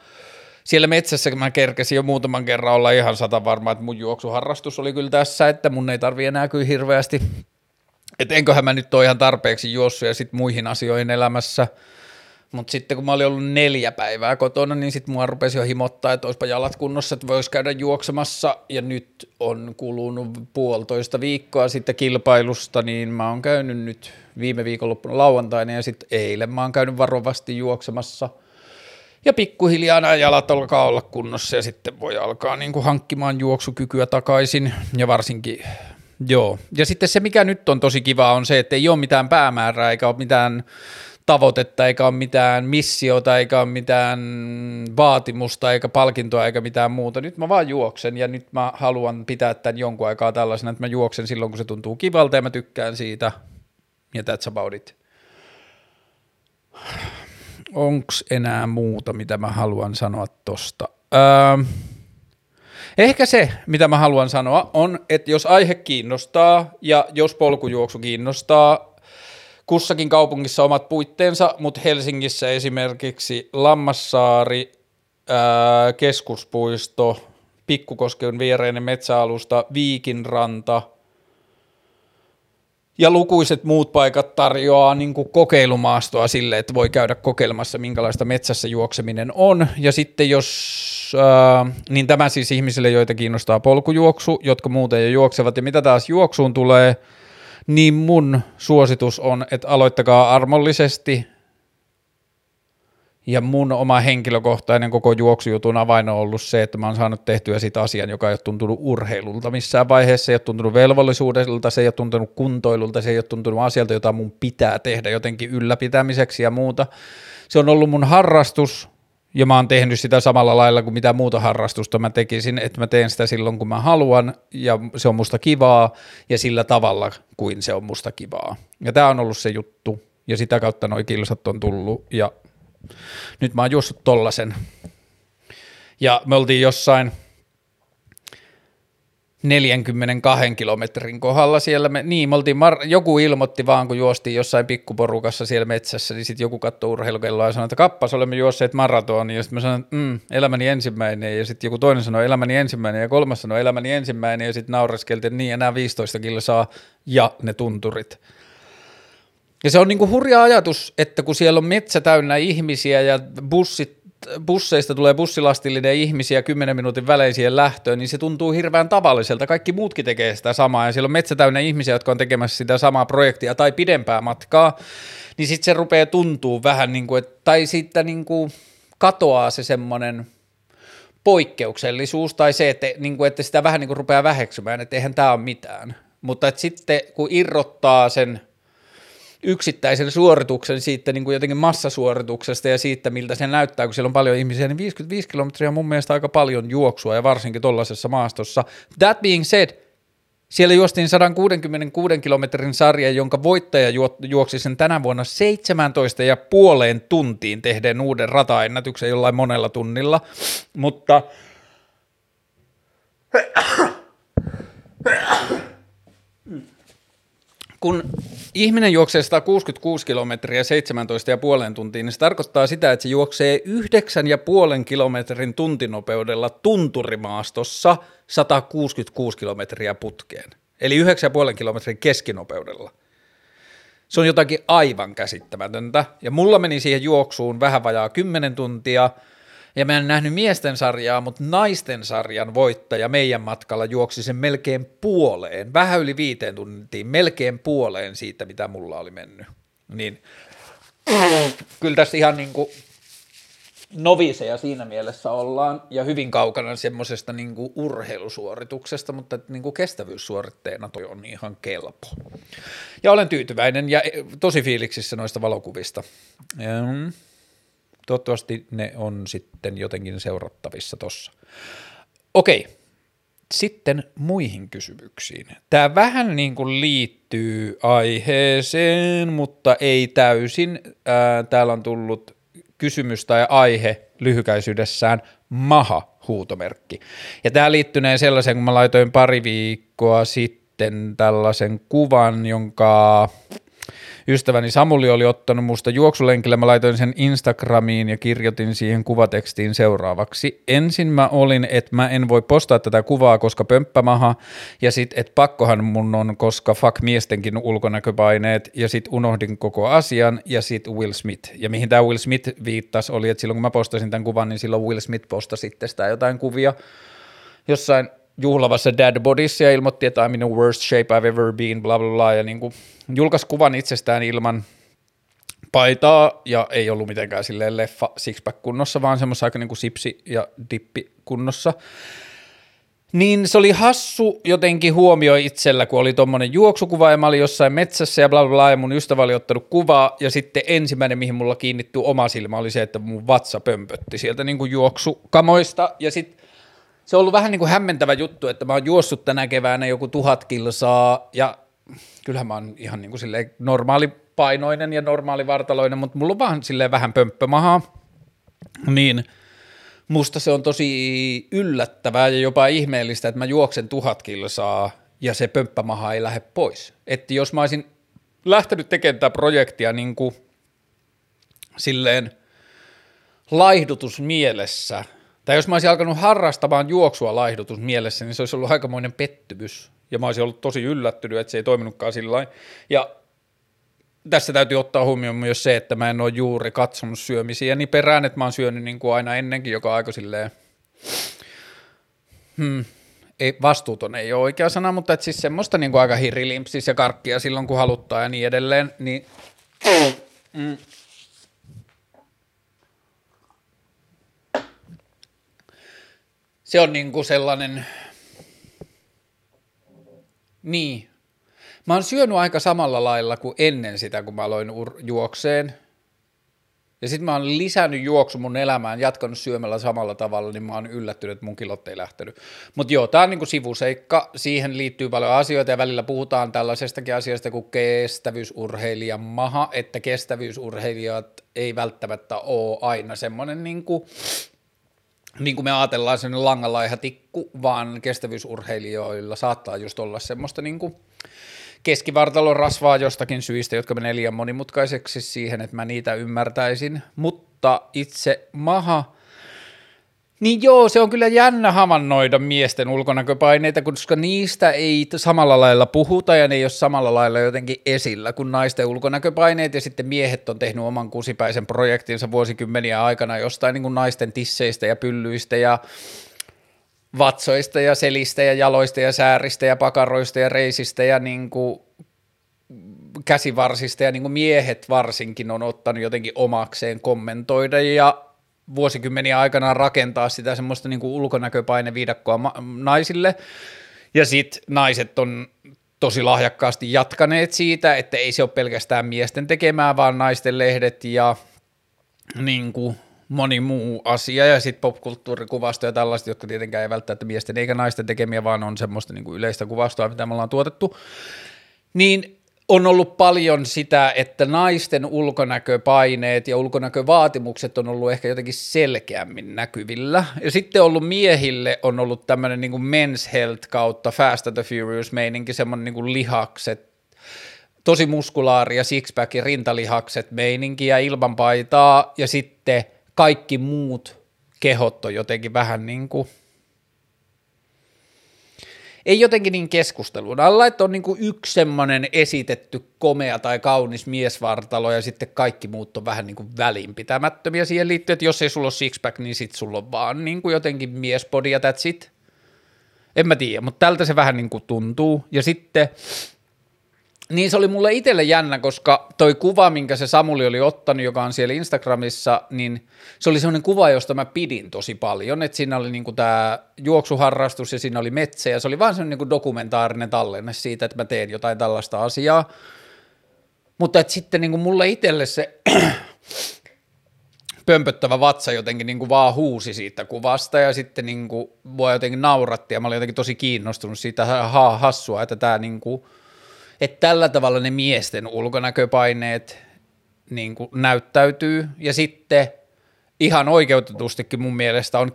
siellä metsässä mä kerkesin jo muutaman kerran olla ihan sata varma, että mun juoksuharrastus oli kyllä tässä, että mun ei tarvi enää kyllä hirveästi, että enköhän mä nyt ole ihan tarpeeksi juossut ja sitten muihin asioihin elämässä, mutta sitten kun mä olin ollut neljä päivää kotona, niin sitten mua rupesi jo himottaa, että olisipa jalat kunnossa, että voisi käydä juoksemassa. Ja nyt on kulunut puolitoista viikkoa sitten kilpailusta, niin mä oon käynyt nyt viime viikonloppuna lauantaina ja sitten eilen mä oon käynyt varovasti juoksemassa – ja pikkuhiljaa nämä jalat alkaa olla kunnossa ja sitten voi alkaa niin kuin hankkimaan juoksukykyä takaisin ja varsinkin, joo. Ja sitten se, mikä nyt on tosi kiva, on se, että ei ole mitään päämäärää eikä ole mitään tavoitetta, eikä ole mitään missiota, eikä ole mitään vaatimusta, eikä palkintoa, eikä mitään muuta. Nyt mä vaan juoksen ja nyt mä haluan pitää tämän jonkun aikaa tällaisena, että mä juoksen silloin, kun se tuntuu kivalta ja mä tykkään siitä. Ja that's about it onko enää muuta, mitä mä haluan sanoa tosta? Öö, ehkä se, mitä mä haluan sanoa, on, että jos aihe kiinnostaa ja jos polkujuoksu kiinnostaa, kussakin kaupungissa omat puitteensa, mutta Helsingissä esimerkiksi Lammassaari, ää, keskuspuisto, Pikkukosken viereinen metsäalusta, Viikinranta – ja lukuiset muut paikat tarjoaa niin kuin kokeilumaastoa sille, että voi käydä kokeilemassa, minkälaista metsässä juokseminen on. Ja sitten jos, äh, niin tämä siis ihmisille, joita kiinnostaa polkujuoksu, jotka muuten jo juoksevat, ja mitä taas juoksuun tulee, niin mun suositus on, että aloittakaa armollisesti Ja mun oma henkilökohtainen koko juoksujutun avain on ollut se, että mä oon saanut tehtyä siitä asian, joka ei ole tuntunut urheilulta missään vaiheessa, se ei ole tuntunut velvollisuudelta, se ei ole tuntunut kuntoilulta, se ei ole tuntunut asialta, jota mun pitää tehdä jotenkin ylläpitämiseksi ja muuta. Se on ollut mun harrastus, ja mä oon tehnyt sitä samalla lailla kuin mitä muuta harrastusta mä tekisin, että mä teen sitä silloin kun mä haluan ja se on musta kivaa ja sillä tavalla kuin se on musta kivaa. Ja tää on ollut se juttu ja sitä kautta noi kilsat on tullut ja nyt mä oon juossut tollasen. Ja me oltiin jossain 42 kilometrin kohdalla siellä, me, niin me oltiin, mar- joku ilmoitti vaan, kun juostiin jossain pikkuporukassa siellä metsässä, niin sitten joku katsoi urheilukelloa ja sanoi, että kappas, olemme juosseet maratonia, ja sitten mä sanoin, että mm, elämäni ensimmäinen, ja sitten joku toinen sanoi, elämäni ensimmäinen, ja kolmas sanoi, elämäni ensimmäinen, ja sitten naureskeltiin, että niin, enää 15 saa ja ne tunturit. Ja se on niinku hurja ajatus, että kun siellä on metsä täynnä ihmisiä ja bussit busseista tulee bussilastillinen ihmisiä 10 minuutin välein siihen lähtöön, niin se tuntuu hirveän tavalliselta. Kaikki muutkin tekee sitä samaa ja siellä on metsä täynnä ihmisiä, jotka on tekemässä sitä samaa projektia tai pidempää matkaa, niin sitten se rupeaa tuntuu vähän niin kuin, että, tai sitten niin kuin katoaa se semmoinen poikkeuksellisuus tai se, että, niin kuin, että sitä vähän niin kuin rupeaa väheksymään, että eihän tämä ole mitään. Mutta että sitten kun irrottaa sen – yksittäisen suorituksen siitä niin kuin jotenkin massasuorituksesta ja siitä, miltä se näyttää, kun siellä on paljon ihmisiä, niin 55 kilometriä on mun mielestä aika paljon juoksua ja varsinkin tuollaisessa maastossa. That being said, siellä juostiin 166 kilometrin sarja, jonka voittaja juoksi sen tänä vuonna 17 ja puoleen tuntiin tehdeen uuden rataennätyksen jollain monella tunnilla, mutta kun ihminen juoksee 166 kilometriä 17,5 tuntiin, niin se tarkoittaa sitä, että se juoksee 9,5 kilometrin tuntinopeudella tunturimaastossa 166 kilometriä putkeen. Eli 9,5 kilometrin keskinopeudella. Se on jotakin aivan käsittämätöntä. Ja mulla meni siihen juoksuun vähän vajaa 10 tuntia – ja mä en nähnyt miesten sarjaa, mutta naisten sarjan voittaja meidän matkalla juoksi sen melkein puoleen, vähän yli viiteen tuntiin, melkein puoleen siitä, mitä mulla oli mennyt. Niin kyllä tässä ihan niin kuin noviseja siinä mielessä ollaan ja hyvin kaukana semmoisesta niin kuin urheilusuorituksesta, mutta niin kuin kestävyyssuoritteena toi on ihan kelpo. Ja olen tyytyväinen ja tosi fiiliksissä noista valokuvista. Mm toivottavasti ne on sitten jotenkin seurattavissa tossa. Okei, sitten muihin kysymyksiin. Tämä vähän niin kuin liittyy aiheeseen, mutta ei täysin. Ää, täällä on tullut kysymys tai aihe lyhykäisyydessään maha huutomerkki. Ja tämä liittyneen sellaiseen, kun mä laitoin pari viikkoa sitten tällaisen kuvan, jonka ystäväni Samuli oli ottanut musta juoksulenkillä, mä laitoin sen Instagramiin ja kirjoitin siihen kuvatekstiin seuraavaksi. Ensin mä olin, että mä en voi postaa tätä kuvaa, koska pömppämaha, ja sit, että pakkohan mun on, koska fuck miestenkin ulkonäköpaineet, ja sit unohdin koko asian, ja sit Will Smith. Ja mihin tämä Will Smith viittasi oli, että silloin kun mä postasin tämän kuvan, niin silloin Will Smith postasi sitten sitä jotain kuvia jossain juhlavassa Dad Bodissa ja ilmoitti, että I'm in the worst shape I've ever been, bla bla bla, ja niin kuin julkaisi kuvan itsestään ilman paitaa ja ei ollut mitenkään silleen leffa sixpack kunnossa, vaan semmoista aika niin kuin sipsi ja dippi kunnossa. Niin se oli hassu jotenkin huomioi itsellä, kun oli tommonen juoksukuva ja mä olin jossain metsässä ja bla bla bla ja mun ystävä oli ottanut kuvaa ja sitten ensimmäinen, mihin mulla kiinnittyi oma silmä oli se, että mun vatsa pömpötti sieltä niin kuin juoksukamoista ja sitten se on ollut vähän niin kuin hämmentävä juttu, että mä oon juossut tänä keväänä joku tuhat kilsaa ja kyllähän mä oon ihan niin kuin normaali painoinen ja normaali vartaloinen, mutta mulla on vaan silleen vähän pömppömahaa, niin musta se on tosi yllättävää ja jopa ihmeellistä, että mä juoksen tuhat kilsaa ja se pömppämaha ei lähde pois. Että jos mä olisin lähtenyt tekemään tätä projektia niin kuin silleen laihdutusmielessä – tai jos mä olisin alkanut harrastamaan juoksua laihdutus mielessä, niin se olisi ollut aikamoinen pettymys. Ja mä olisin ollut tosi yllättynyt, että se ei toiminutkaan sillä. Ja tässä täytyy ottaa huomioon myös se, että mä en ole juuri katsonut syömisiä niin perään, että mä oon syönyt niin kuin aina ennenkin, joka aika silleen, hmm, ei, vastuuton ei ole oikea sana, mutta että siis semmoista niin kuin aika hirilimpsis ja karkkia silloin, kun haluttaa ja niin edelleen, niin mm, se on niin kuin sellainen, niin, mä oon syönyt aika samalla lailla kuin ennen sitä, kun mä aloin ur- juokseen, ja sitten mä oon lisännyt juoksu mun elämään, jatkanut syömällä samalla tavalla, niin mä oon yllättynyt, että mun kilot ei lähtenyt. Mutta joo, tää on niinku sivuseikka, siihen liittyy paljon asioita ja välillä puhutaan tällaisestakin asiasta kuin kestävyysurheilijan maha, että kestävyysurheilijat ei välttämättä ole aina semmoinen niinku, niin kuin me ajatellaan sellainen langanlaiha tikku, vaan kestävyysurheilijoilla saattaa just olla semmoista niin kuin keskivartalon rasvaa jostakin syistä, jotka menee liian monimutkaiseksi siihen, että mä niitä ymmärtäisin, mutta itse maha, niin joo, se on kyllä jännä havainnoida miesten ulkonäköpaineita, koska niistä ei samalla lailla puhuta ja ne ei ole samalla lailla jotenkin esillä kuin naisten ulkonäköpaineet. Ja sitten miehet on tehnyt oman kusipäisen projektinsa vuosikymmeniä aikana jostain niin kuin naisten tisseistä ja pyllyistä ja vatsoista ja selistä ja jaloista ja sääristä ja pakaroista ja reisistä ja niin kuin käsivarsista. Ja niin kuin miehet varsinkin on ottanut jotenkin omakseen kommentoida ja vuosikymmeniä aikana rakentaa sitä semmoista niin kuin ulkonäköpaineviidakkoa naisille. Ja sitten naiset on tosi lahjakkaasti jatkaneet siitä, että ei se ole pelkästään miesten tekemää, vaan naisten lehdet ja niin kuin moni muu asia. Ja sitten popkulttuurikuvasto ja tällaista, jotka tietenkään ei välttämättä miesten eikä naisten tekemiä, vaan on semmoista niin kuin yleistä kuvastoa, mitä me ollaan tuotettu, niin on ollut paljon sitä, että naisten ulkonäköpaineet ja ulkonäkövaatimukset on ollut ehkä jotenkin selkeämmin näkyvillä. Ja sitten ollut miehille on ollut tämmöinen niin kuin men's health kautta Fast and the Furious meininki, semmoinen niin kuin lihakset, tosi muskulaari ja sixpack ja rintalihakset meininki ja ilman paitaa ja sitten kaikki muut kehot on jotenkin vähän niin kuin, ei jotenkin niin keskustelun alla, että on niin kuin yksi semmoinen esitetty komea tai kaunis miesvartalo ja sitten kaikki muut on vähän niin kuin välinpitämättömiä siihen liittyen, että jos ei sulla ole sixpack, niin sitten sulla on vaan niin kuin jotenkin miespodi ja that's it. En mä tiedä, mutta tältä se vähän niin kuin tuntuu. Ja sitten niin se oli mulle itselle jännä, koska toi kuva, minkä se Samuli oli ottanut, joka on siellä Instagramissa, niin se oli sellainen kuva, josta mä pidin tosi paljon, että siinä oli niinku tämä juoksuharrastus ja siinä oli metsä ja se oli vaan sellainen niinku dokumentaarinen tallenne siitä, että mä teen jotain tällaista asiaa. Mutta että sitten niinku mulle itselle se pömpöttävä vatsa jotenkin niin kuin vaan huusi siitä kuvasta ja sitten niin kuin mua jotenkin nauratti ja mä olin jotenkin tosi kiinnostunut siitä ha, hassua, että tämä niin kuin – että tällä tavalla ne miesten ulkonäköpaineet niin kuin näyttäytyy. Ja sitten ihan oikeutetustikin mun mielestä on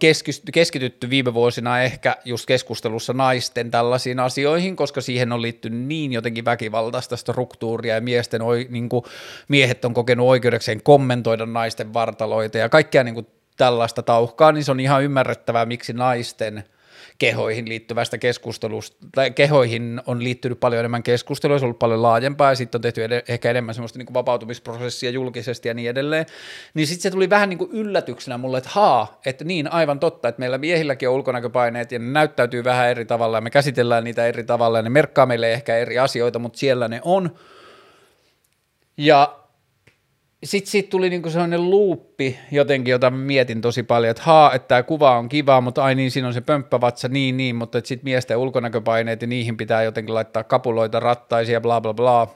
keskitytty viime vuosina ehkä just keskustelussa naisten tällaisiin asioihin, koska siihen on liittynyt niin jotenkin väkivaltaista struktuuria ja miesten, niin kuin, miehet on kokenut oikeudekseen kommentoida naisten vartaloita ja kaikkea niin kuin tällaista tauhkaa, niin se on ihan ymmärrettävää, miksi naisten – kehoihin liittyvästä keskustelusta, tai kehoihin on liittynyt paljon enemmän keskustelua, se on ollut paljon laajempaa, ja sitten on tehty ed- ehkä enemmän semmoista niin vapautumisprosessia julkisesti ja niin edelleen, niin sitten se tuli vähän niin kuin yllätyksenä mulle, että haa, että niin aivan totta, että meillä miehilläkin on ulkonäköpaineet, ja ne näyttäytyy vähän eri tavalla, ja me käsitellään niitä eri tavalla, ja ne merkkaa meille ehkä eri asioita, mutta siellä ne on, ja sitten siitä tuli niinku sellainen luuppi jotenkin, jota mietin tosi paljon, että haa, että tämä kuva on kiva, mutta ai niin, siinä on se pömppävatsa, niin niin, mutta sitten miesten ulkonäköpaineet ja niihin pitää jotenkin laittaa kapuloita, rattaisia, bla bla bla.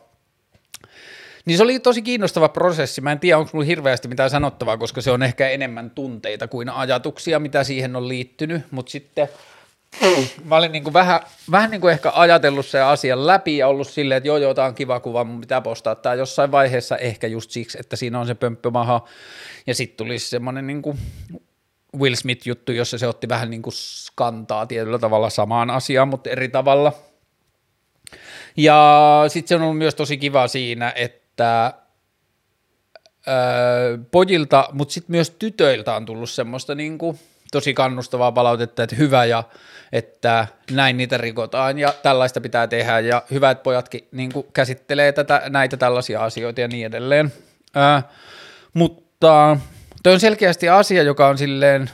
Niin se oli tosi kiinnostava prosessi. Mä en tiedä, onko mulla hirveästi mitään sanottavaa, koska se on ehkä enemmän tunteita kuin ajatuksia, mitä siihen on liittynyt, mutta sitten – mä olin niin kuin vähän, vähän niin kuin ehkä ajatellut se asian läpi ja ollut silleen, että joo, joo, tämä on kiva kuva, mun pitää postaa tämä jossain vaiheessa ehkä just siksi, että siinä on se pömppömaha ja sitten tuli semmoinen niin kuin Will Smith-juttu, jossa se otti vähän niin kuin kantaa tietyllä tavalla samaan asiaan, mutta eri tavalla. Ja sitten se on ollut myös tosi kiva siinä, että öö, pojilta, mutta sitten myös tytöiltä on tullut semmoista niin kuin – tosi kannustavaa palautetta, että hyvä ja että näin niitä rikotaan ja tällaista pitää tehdä ja hyvä, että pojatkin niin kuin käsittelee tätä, näitä tällaisia asioita ja niin edelleen. Ää, mutta toi on selkeästi asia, joka on silleen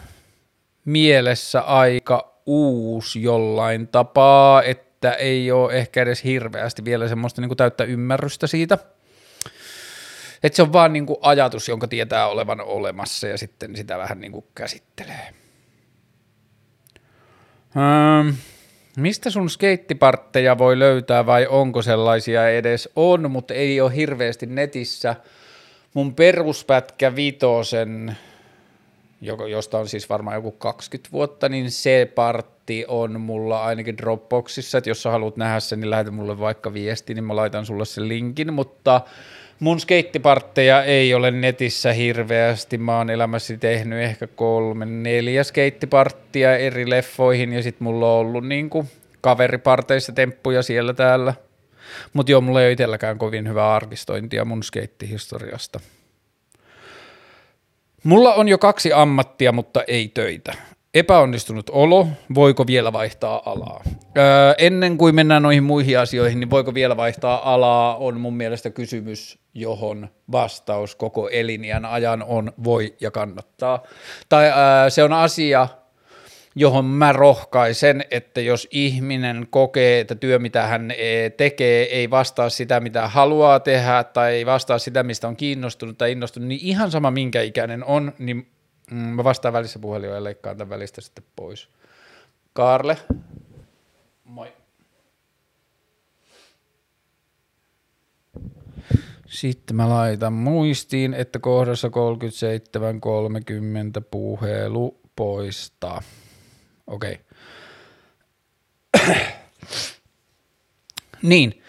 mielessä aika uusi jollain tapaa, että ei ole ehkä edes hirveästi vielä semmoista niin kuin täyttä ymmärrystä siitä. Että se on vaan niin kuin ajatus, jonka tietää olevan olemassa ja sitten sitä vähän niin kuin käsittelee. Ähm, mistä sun skeittipartteja voi löytää vai onko sellaisia edes? On, mutta ei ole hirveästi netissä. Mun peruspätkä vitosen, josta on siis varmaan joku 20 vuotta, niin se partti on mulla ainakin Dropboxissa, että jos sä haluat nähdä sen, niin lähetä mulle vaikka viesti, niin mä laitan sulle sen linkin, mutta Mun skeittipartteja ei ole netissä hirveästi. Mä oon elämässäni tehnyt ehkä kolme, neljä skeittiparttia eri leffoihin ja sit mulla on ollut niinku kaveriparteissa temppuja siellä täällä. Mutta joo, mulla ei ole itselläkään kovin hyvää arkistointia mun skeittihistoriasta. Mulla on jo kaksi ammattia, mutta ei töitä. Epäonnistunut olo, voiko vielä vaihtaa alaa? Öö, ennen kuin mennään noihin muihin asioihin, niin voiko vielä vaihtaa alaa, on mun mielestä kysymys, johon vastaus koko eliniän ajan on voi ja kannattaa. Tai öö, se on asia, johon mä rohkaisen, että jos ihminen kokee, että työ, mitä hän e, tekee, ei vastaa sitä, mitä haluaa tehdä, tai ei vastaa sitä, mistä on kiinnostunut tai innostunut, niin ihan sama minkä ikäinen on, niin Mm, mä vastaan välissä puhelin ja leikkaan tämän välistä sitten pois. Karle. Moi. Sitten mä laitan muistiin, että kohdassa 37.30 puhelu poistaa. Okei. Okay. niin.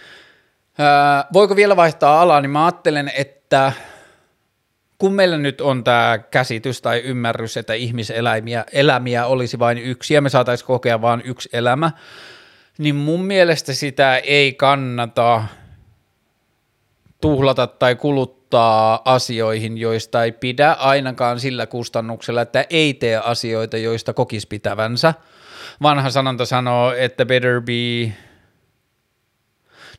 Ää, voiko vielä vaihtaa alaa, niin mä ajattelen, että kun meillä nyt on tämä käsitys tai ymmärrys, että ihmiseläimiä elämiä olisi vain yksi ja me saataisiin kokea vain yksi elämä, niin mun mielestä sitä ei kannata tuhlata tai kuluttaa asioihin, joista ei pidä ainakaan sillä kustannuksella, että ei tee asioita, joista kokisi pitävänsä. Vanha sanonta sanoo, että better be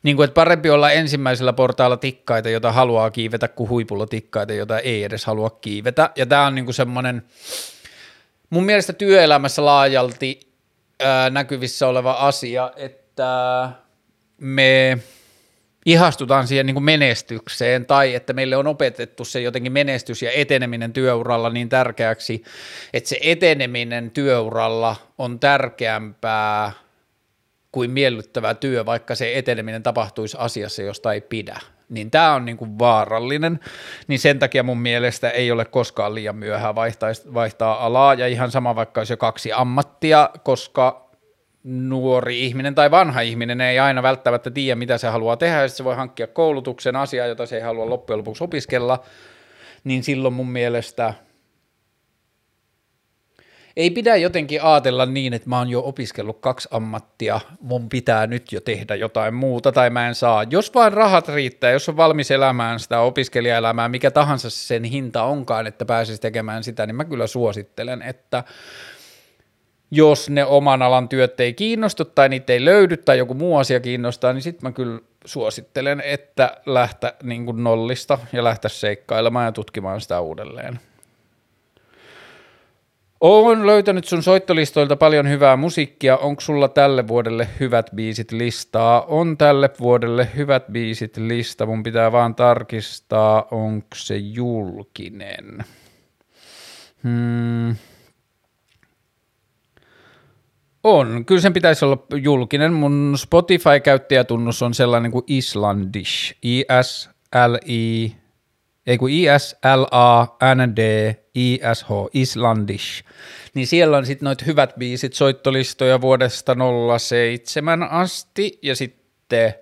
niin kuin, että parempi olla ensimmäisellä portaalla tikkaita, jota haluaa kiivetä, kuin huipulla tikkaita, jota ei edes halua kiivetä. Ja tämä on niin kuin semmoinen, mun mielestä työelämässä laajalti ää, näkyvissä oleva asia, että me ihastutaan siihen niin kuin menestykseen tai että meille on opetettu se jotenkin menestys ja eteneminen työuralla niin tärkeäksi, että se eteneminen työuralla on tärkeämpää – kuin miellyttävä työ, vaikka se eteneminen tapahtuisi asiassa, josta ei pidä. Niin tämä on niinku vaarallinen, niin sen takia mun mielestä ei ole koskaan liian myöhään vaihtaa, vaihtaa alaa, ja ihan sama vaikka olisi jo kaksi ammattia, koska nuori ihminen tai vanha ihminen ei aina välttämättä tiedä, mitä se haluaa tehdä, ja se voi hankkia koulutuksen asiaa, jota se ei halua loppujen lopuksi opiskella, niin silloin mun mielestä – ei pidä jotenkin ajatella niin, että mä oon jo opiskellut kaksi ammattia, mun pitää nyt jo tehdä jotain muuta tai mä en saa. Jos vain rahat riittää, jos on valmis elämään sitä opiskelijaelämää, mikä tahansa sen hinta onkaan, että pääsisi tekemään sitä, niin mä kyllä suosittelen, että jos ne oman alan työt ei kiinnostu tai niitä ei löydy tai joku muu asia kiinnostaa, niin sitten mä kyllä suosittelen, että lähtä niin nollista ja lähteä seikkailemaan ja tutkimaan sitä uudelleen. Olen löytänyt sun soittolistoilta paljon hyvää musiikkia. Onko sulla tälle vuodelle hyvät biisit listaa? On tälle vuodelle hyvät biisit lista. Mun pitää vaan tarkistaa, onko se julkinen. Hmm. On, kyllä sen pitäisi olla julkinen. Mun Spotify-käyttäjätunnus on sellainen kuin Islandish, I-S-L-I, ei kun I-S-L-A-N-D ISH, Islandish, niin siellä on sitten noita hyvät biisit, soittolistoja vuodesta 07 asti ja sitten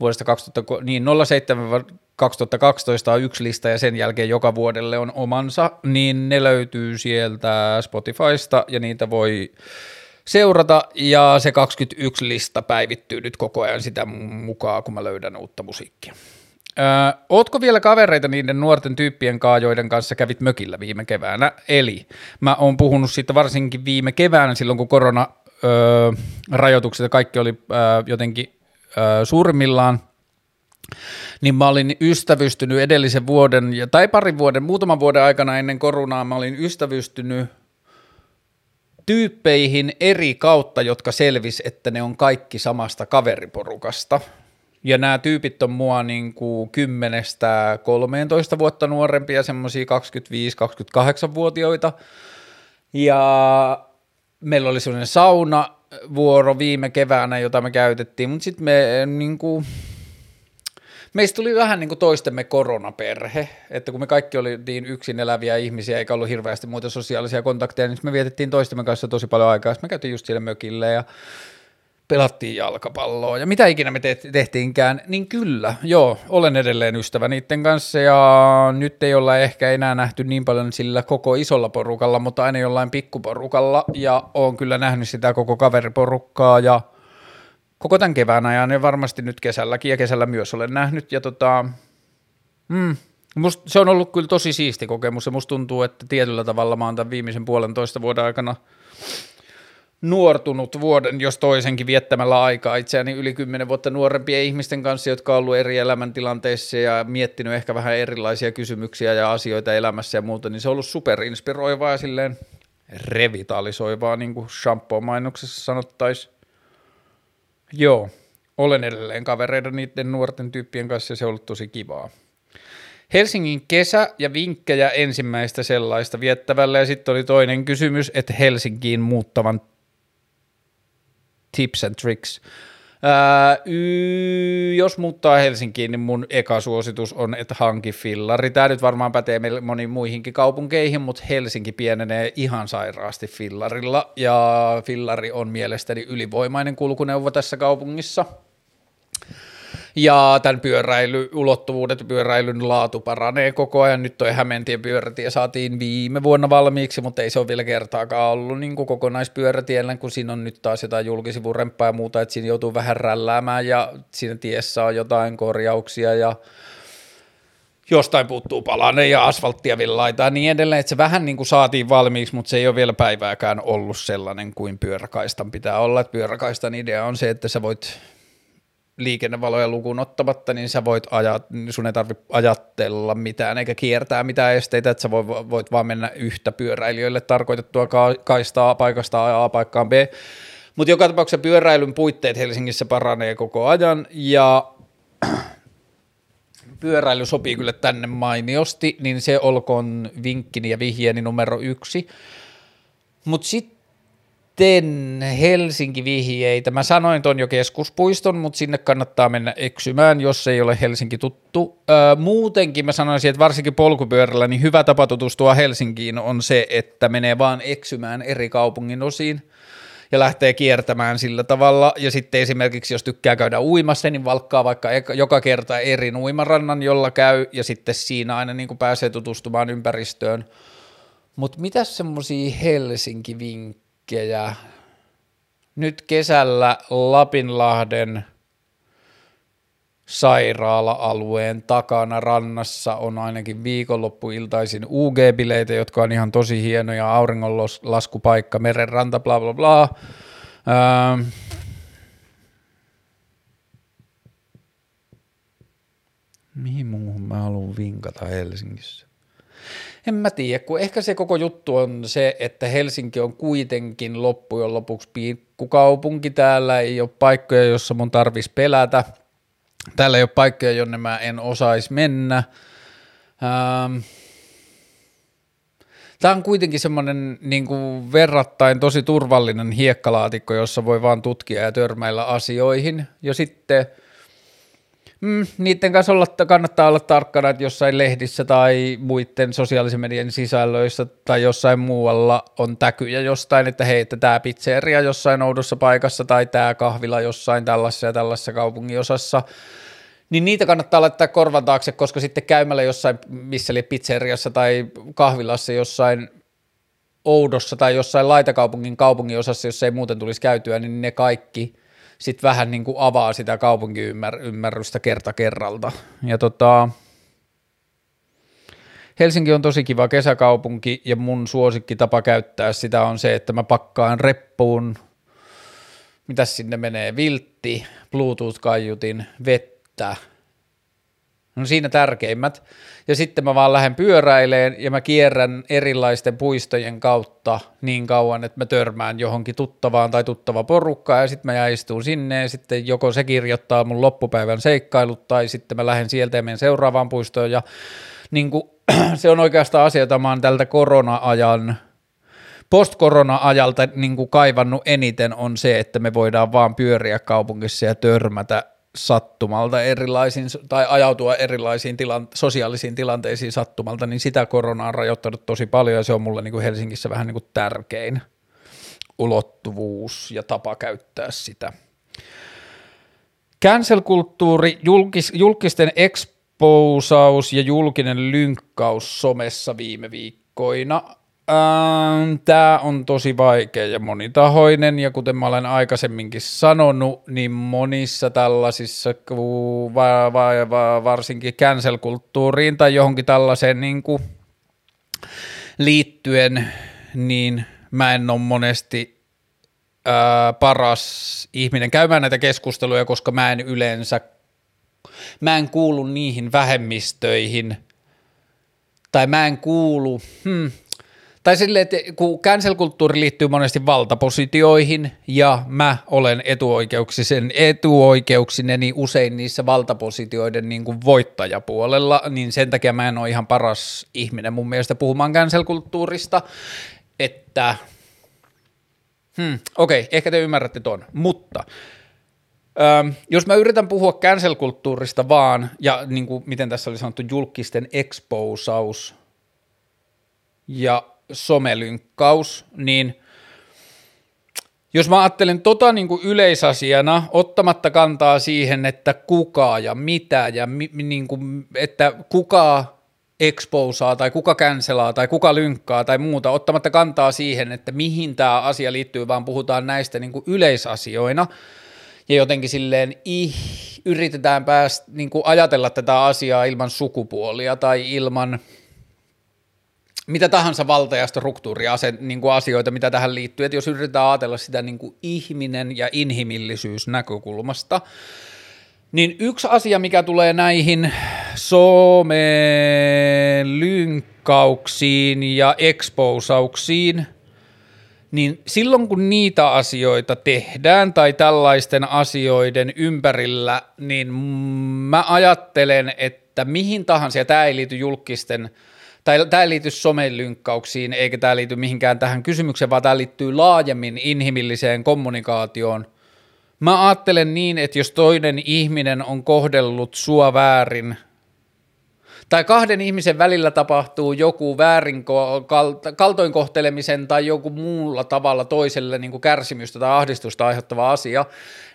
vuodesta 2000, niin 07 2012 on yksi lista ja sen jälkeen joka vuodelle on omansa, niin ne löytyy sieltä Spotifysta ja niitä voi seurata. Ja se 21 lista päivittyy nyt koko ajan sitä mukaan, kun mä löydän uutta musiikkia. Öö, ootko vielä kavereita niiden nuorten tyyppien kaa, joiden kanssa kävit mökillä viime keväänä? Eli mä oon puhunut siitä varsinkin viime keväänä silloin, kun korona öö, rajoitukset ja kaikki oli öö, jotenkin öö, suurimmillaan, niin mä olin ystävystynyt edellisen vuoden, tai parin vuoden, muutaman vuoden aikana ennen koronaa mä olin ystävystynyt tyyppeihin eri kautta, jotka selvis, että ne on kaikki samasta kaveriporukasta – ja nämä tyypit on mua niin kuin 10-13 vuotta nuorempia, semmoisia 25-28-vuotiaita. Ja meillä oli sellainen saunavuoro viime keväänä, jota me käytettiin, mutta sitten me niin kuin, meistä tuli vähän niin kuin toistemme koronaperhe, että kun me kaikki oltiin yksin eläviä ihmisiä eikä ollut hirveästi muita sosiaalisia kontakteja, niin me vietettiin toistemme kanssa tosi paljon aikaa. Sitten me käytiin just siellä mökille ja pelattiin jalkapalloa ja mitä ikinä me tehtiinkään, niin kyllä, joo, olen edelleen ystävä niiden kanssa ja nyt ei olla ehkä enää nähty niin paljon sillä koko isolla porukalla, mutta aina jollain pikkuporukalla ja olen kyllä nähnyt sitä koko kaveriporukkaa ja koko tämän kevään ajan ja varmasti nyt kesälläkin ja kesällä myös olen nähnyt ja tota, mm, Must, se on ollut kyllä tosi siisti kokemus ja musta tuntuu, että tietyllä tavalla mä oon tämän viimeisen puolentoista vuoden aikana nuortunut vuoden, jos toisenkin viettämällä aikaa itseäni yli kymmenen vuotta nuorempien ihmisten kanssa, jotka on ollut eri elämäntilanteissa ja miettinyt ehkä vähän erilaisia kysymyksiä ja asioita elämässä ja muuta, niin se on ollut superinspiroivaa ja silleen revitalisoivaa, niin kuin shampoo-mainoksessa sanottaisiin. Joo, olen edelleen kavereiden niiden nuorten tyyppien kanssa ja se on ollut tosi kivaa. Helsingin kesä ja vinkkejä ensimmäistä sellaista viettävällä ja sitten oli toinen kysymys, että Helsinkiin muuttavan tips and tricks. Ää, y- jos muuttaa Helsinkiin, niin mun eka suositus on, että hanki fillari. Tämä nyt varmaan pätee moniin muihinkin kaupunkeihin, mutta Helsinki pienenee ihan sairaasti fillarilla, ja fillari on mielestäni ylivoimainen kulkuneuvo tässä kaupungissa – ja tämän pyöräily, ulottuvuudet ja pyöräilyn laatu paranee koko ajan. Nyt toi Hämeentien pyörätie saatiin viime vuonna valmiiksi, mutta ei se ole vielä kertaakaan ollut niin kuin kokonaispyörätiellä, kun siinä on nyt taas jotain julkisivuremppaa ja muuta, että siinä joutuu vähän rälläämään ja siinä tiessä on jotain korjauksia ja jostain puuttuu palane ja asfalttia villaita ja niin edelleen, että se vähän niin kuin saatiin valmiiksi, mutta se ei ole vielä päivääkään ollut sellainen kuin pyöräkaistan pitää olla, että pyöräkaistan idea on se, että sä voit liikennevaloja lukuun ottamatta, niin sä voit ajat, sun ei tarvitse ajatella mitään eikä kiertää mitään esteitä, että sä voit, voit vaan mennä yhtä pyöräilijöille tarkoitettua kaistaa paikasta A paikkaan B. Mutta joka tapauksessa pyöräilyn puitteet Helsingissä paranee koko ajan ja pyöräily sopii kyllä tänne mainiosti, niin se olkoon vinkkini ja vihjeeni numero yksi. Mutta sitten sitten Helsinki-vihjeitä. Mä sanoin ton jo keskuspuiston, mutta sinne kannattaa mennä eksymään, jos ei ole Helsinki tuttu. Öö, muutenkin mä sanoisin, että varsinkin polkupyörällä, niin hyvä tapa tutustua Helsinkiin on se, että menee vaan eksymään eri kaupungin osiin ja lähtee kiertämään sillä tavalla. Ja sitten esimerkiksi, jos tykkää käydä uimassa, niin valkkaa vaikka joka kerta eri uimarannan, jolla käy, ja sitten siinä aina niin pääsee tutustumaan ympäristöön. Mutta mitä semmoisia Helsinki-vinkkejä? Vinkkejä. Nyt kesällä Lapinlahden sairaala-alueen takana rannassa on ainakin viikonloppuiltaisin UG-bileitä, jotka on ihan tosi hienoja, auringonlaskupaikka, merenranta, bla bla bla. Öö, mihin muuhun mä haluan vinkata Helsingissä? En mä tiedä, kun ehkä se koko juttu on se, että Helsinki on kuitenkin loppujen lopuksi pikkukaupunki. Täällä ei ole paikkoja, jossa mun tarvitsisi pelätä. Täällä ei ole paikkoja, jonne mä en osaisi mennä. Ähm. Tämä on kuitenkin semmoinen niin verrattain tosi turvallinen hiekkalaatikko, jossa voi vaan tutkia ja törmäillä asioihin. Ja sitten – mm, niiden kanssa olla, kannattaa olla tarkkana, että jossain lehdissä tai muiden sosiaalisen median sisällöissä tai jossain muualla on täkyjä jostain, että hei, että tämä pizzeria jossain oudossa paikassa tai tämä kahvila jossain tällaisessa ja tällaisessa kaupunginosassa, niin niitä kannattaa laittaa korvan taakse, koska sitten käymällä jossain, missä oli pizzeriassa tai kahvilassa jossain oudossa tai jossain laitakaupungin kaupunginosassa, jos ei muuten tulisi käytyä, niin ne kaikki – sitten vähän niin kuin avaa sitä kaupunkiymmärrystä kerta kerralta. Ja tota, Helsinki on tosi kiva kesäkaupunki ja mun suosikki tapa käyttää sitä on se, että mä pakkaan reppuun, mitä sinne menee, viltti, bluetooth-kaiutin, vettä, No siinä tärkeimmät. Ja sitten mä vaan lähden pyöräileen ja mä kierrän erilaisten puistojen kautta niin kauan, että mä törmään johonkin tuttavaan tai tuttava porukkaan ja sitten mä istun sinne ja sitten joko se kirjoittaa mun loppupäivän seikkailut tai sitten mä lähden sieltä ja menen seuraavaan puistoon ja niin kuin, se on oikeastaan asia, jota mä oon tältä korona-ajan post-korona-ajalta niin kuin kaivannut eniten on se, että me voidaan vaan pyöriä kaupungissa ja törmätä sattumalta erilaisiin, tai ajautua erilaisiin tilan, sosiaalisiin tilanteisiin sattumalta, niin sitä korona on rajoittanut tosi paljon ja se on mulle niin kuin Helsingissä vähän niin kuin tärkein ulottuvuus ja tapa käyttää sitä. Cancel-kulttuuri, julkis, julkisten exposaus ja julkinen lynkkaus somessa viime viikkoina. Ähm, Tämä on tosi vaikea ja monitahoinen, ja kuten mä olen aikaisemminkin sanonut, niin monissa tällaisissa, va- va- va- varsinkin cancel-kulttuuriin tai johonkin tällaiseen niin kuin liittyen, niin mä en ole monesti ää, paras ihminen käymään näitä keskusteluja, koska mä en yleensä, mä en kuulu niihin vähemmistöihin, tai mä en kuulu, hmm, tai silleen, että kun cancel-kulttuuri liittyy monesti valtapositioihin, ja mä olen etuoikeuksisen, etuoikeuksineni usein niissä valtapositioiden niin kuin voittajapuolella, niin sen takia mä en ole ihan paras ihminen mun mielestä puhumaan cancel-kulttuurista, että hmm, okei, okay, ehkä te ymmärrätte ton, mutta Öm, jos mä yritän puhua cancel-kulttuurista vaan, ja niin kuin, miten tässä oli sanottu, julkisten exposaus ja somelynkkaus, niin jos mä ajattelen tota niin kuin yleisasiana, ottamatta kantaa siihen, että kuka ja mitä ja mi, niin kuin, että kuka exposaa tai kuka cancelaa tai kuka lynkkaa tai muuta, ottamatta kantaa siihen, että mihin tämä asia liittyy, vaan puhutaan näistä niin kuin yleisasioina. Ja jotenkin silleen ih, yritetään päästä niin kuin ajatella tätä asiaa ilman sukupuolia tai ilman mitä tahansa valta- ja struktuuria, niin kuin asioita, mitä tähän liittyy, että jos yritetään ajatella sitä niin kuin ihminen ja inhimillisyys näkökulmasta, niin yksi asia, mikä tulee näihin some-lynkkauksiin ja exposauksiin, niin silloin kun niitä asioita tehdään tai tällaisten asioiden ympärillä, niin mä ajattelen, että mihin tahansa, ja tämä ei liity julkisten, tämä ei liity somelynkkauksiin, eikä tämä liity mihinkään tähän kysymykseen, vaan tämä liittyy laajemmin inhimilliseen kommunikaatioon – Mä ajattelen niin, että jos toinen ihminen on kohdellut sua väärin, tai kahden ihmisen välillä tapahtuu joku väärin kaltoinkohtelemisen tai joku muulla tavalla toiselle niin kuin kärsimystä tai ahdistusta aiheuttava asia,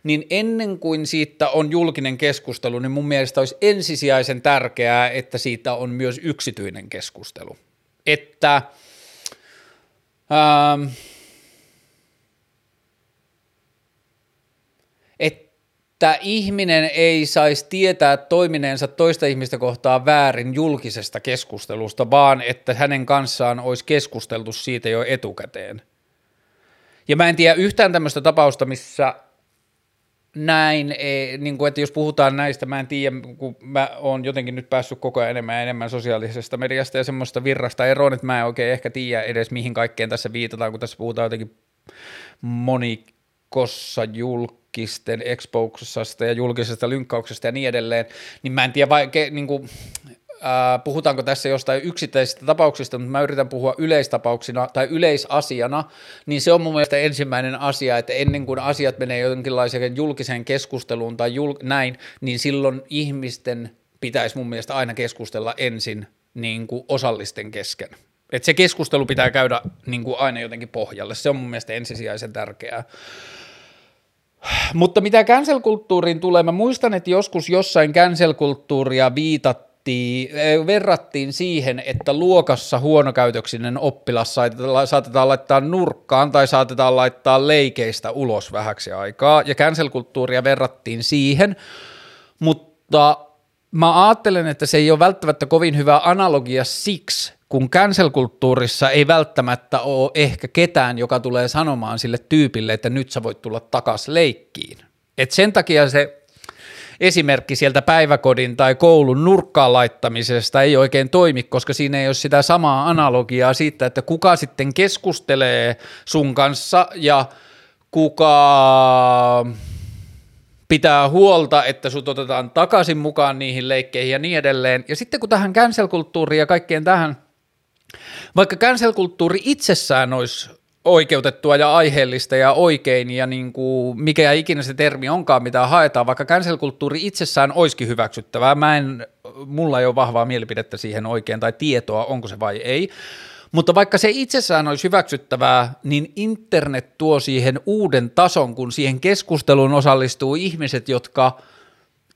niin ennen kuin siitä on julkinen keskustelu, niin mun mielestä olisi ensisijaisen tärkeää, että siitä on myös yksityinen keskustelu. Että ähm, että ihminen ei saisi tietää toimineensa toista ihmistä kohtaan väärin julkisesta keskustelusta, vaan että hänen kanssaan olisi keskusteltu siitä jo etukäteen. Ja mä en tiedä yhtään tämmöistä tapausta, missä näin, ei, niin kuin, että jos puhutaan näistä, mä en tiedä, kun mä oon jotenkin nyt päässyt koko ajan enemmän ja enemmän sosiaalisesta mediasta ja semmoista virrasta eroon, että mä en oikein ehkä tiedä edes mihin kaikkeen tässä viitataan, kun tässä puhutaan jotenkin monikossa julk julkisten exposasta ja julkisesta lynkkauksesta ja niin edelleen, niin mä en tiedä, vai, ke, niin kuin, äh, puhutaanko tässä jostain yksittäisistä tapauksista, mutta mä yritän puhua yleistapauksina tai yleisasiana, niin se on mun mielestä ensimmäinen asia, että ennen kuin asiat menee jonkinlaiseen julkiseen keskusteluun tai jul, näin, niin silloin ihmisten pitäisi mun mielestä aina keskustella ensin niin kuin osallisten kesken. Et se keskustelu pitää käydä niin kuin aina jotenkin pohjalle, se on mun mielestä ensisijaisen tärkeää. Mutta mitä cancel-kulttuuriin tulee, mä muistan, että joskus jossain cancel-kulttuuria viitattiin, eh, verrattiin siihen, että luokassa huonokäytöksinen oppilas saatetaan laittaa nurkkaan tai saatetaan laittaa leikeistä ulos vähäksi aikaa, ja cancel-kulttuuria verrattiin siihen, mutta mä ajattelen, että se ei ole välttämättä kovin hyvä analogia siksi, kun cancel-kulttuurissa ei välttämättä ole ehkä ketään, joka tulee sanomaan sille tyypille, että nyt sä voit tulla takas leikkiin. Et sen takia se esimerkki sieltä päiväkodin tai koulun nurkkaan laittamisesta ei oikein toimi, koska siinä ei ole sitä samaa analogiaa siitä, että kuka sitten keskustelee sun kanssa ja kuka pitää huolta, että sut otetaan takaisin mukaan niihin leikkeihin ja niin edelleen. Ja sitten kun tähän cancel-kulttuuriin ja kaikkeen tähän vaikka cancel-kulttuuri itsessään olisi oikeutettua ja aiheellista ja oikein ja niin kuin mikä ikinä se termi onkaan, mitä haetaan, vaikka cancel-kulttuuri itsessään olisikin hyväksyttävää. Mä en, mulla ei ole vahvaa mielipidettä siihen oikein tai tietoa, onko se vai ei. Mutta vaikka se itsessään olisi hyväksyttävää, niin internet tuo siihen uuden tason, kun siihen keskusteluun osallistuu ihmiset, jotka –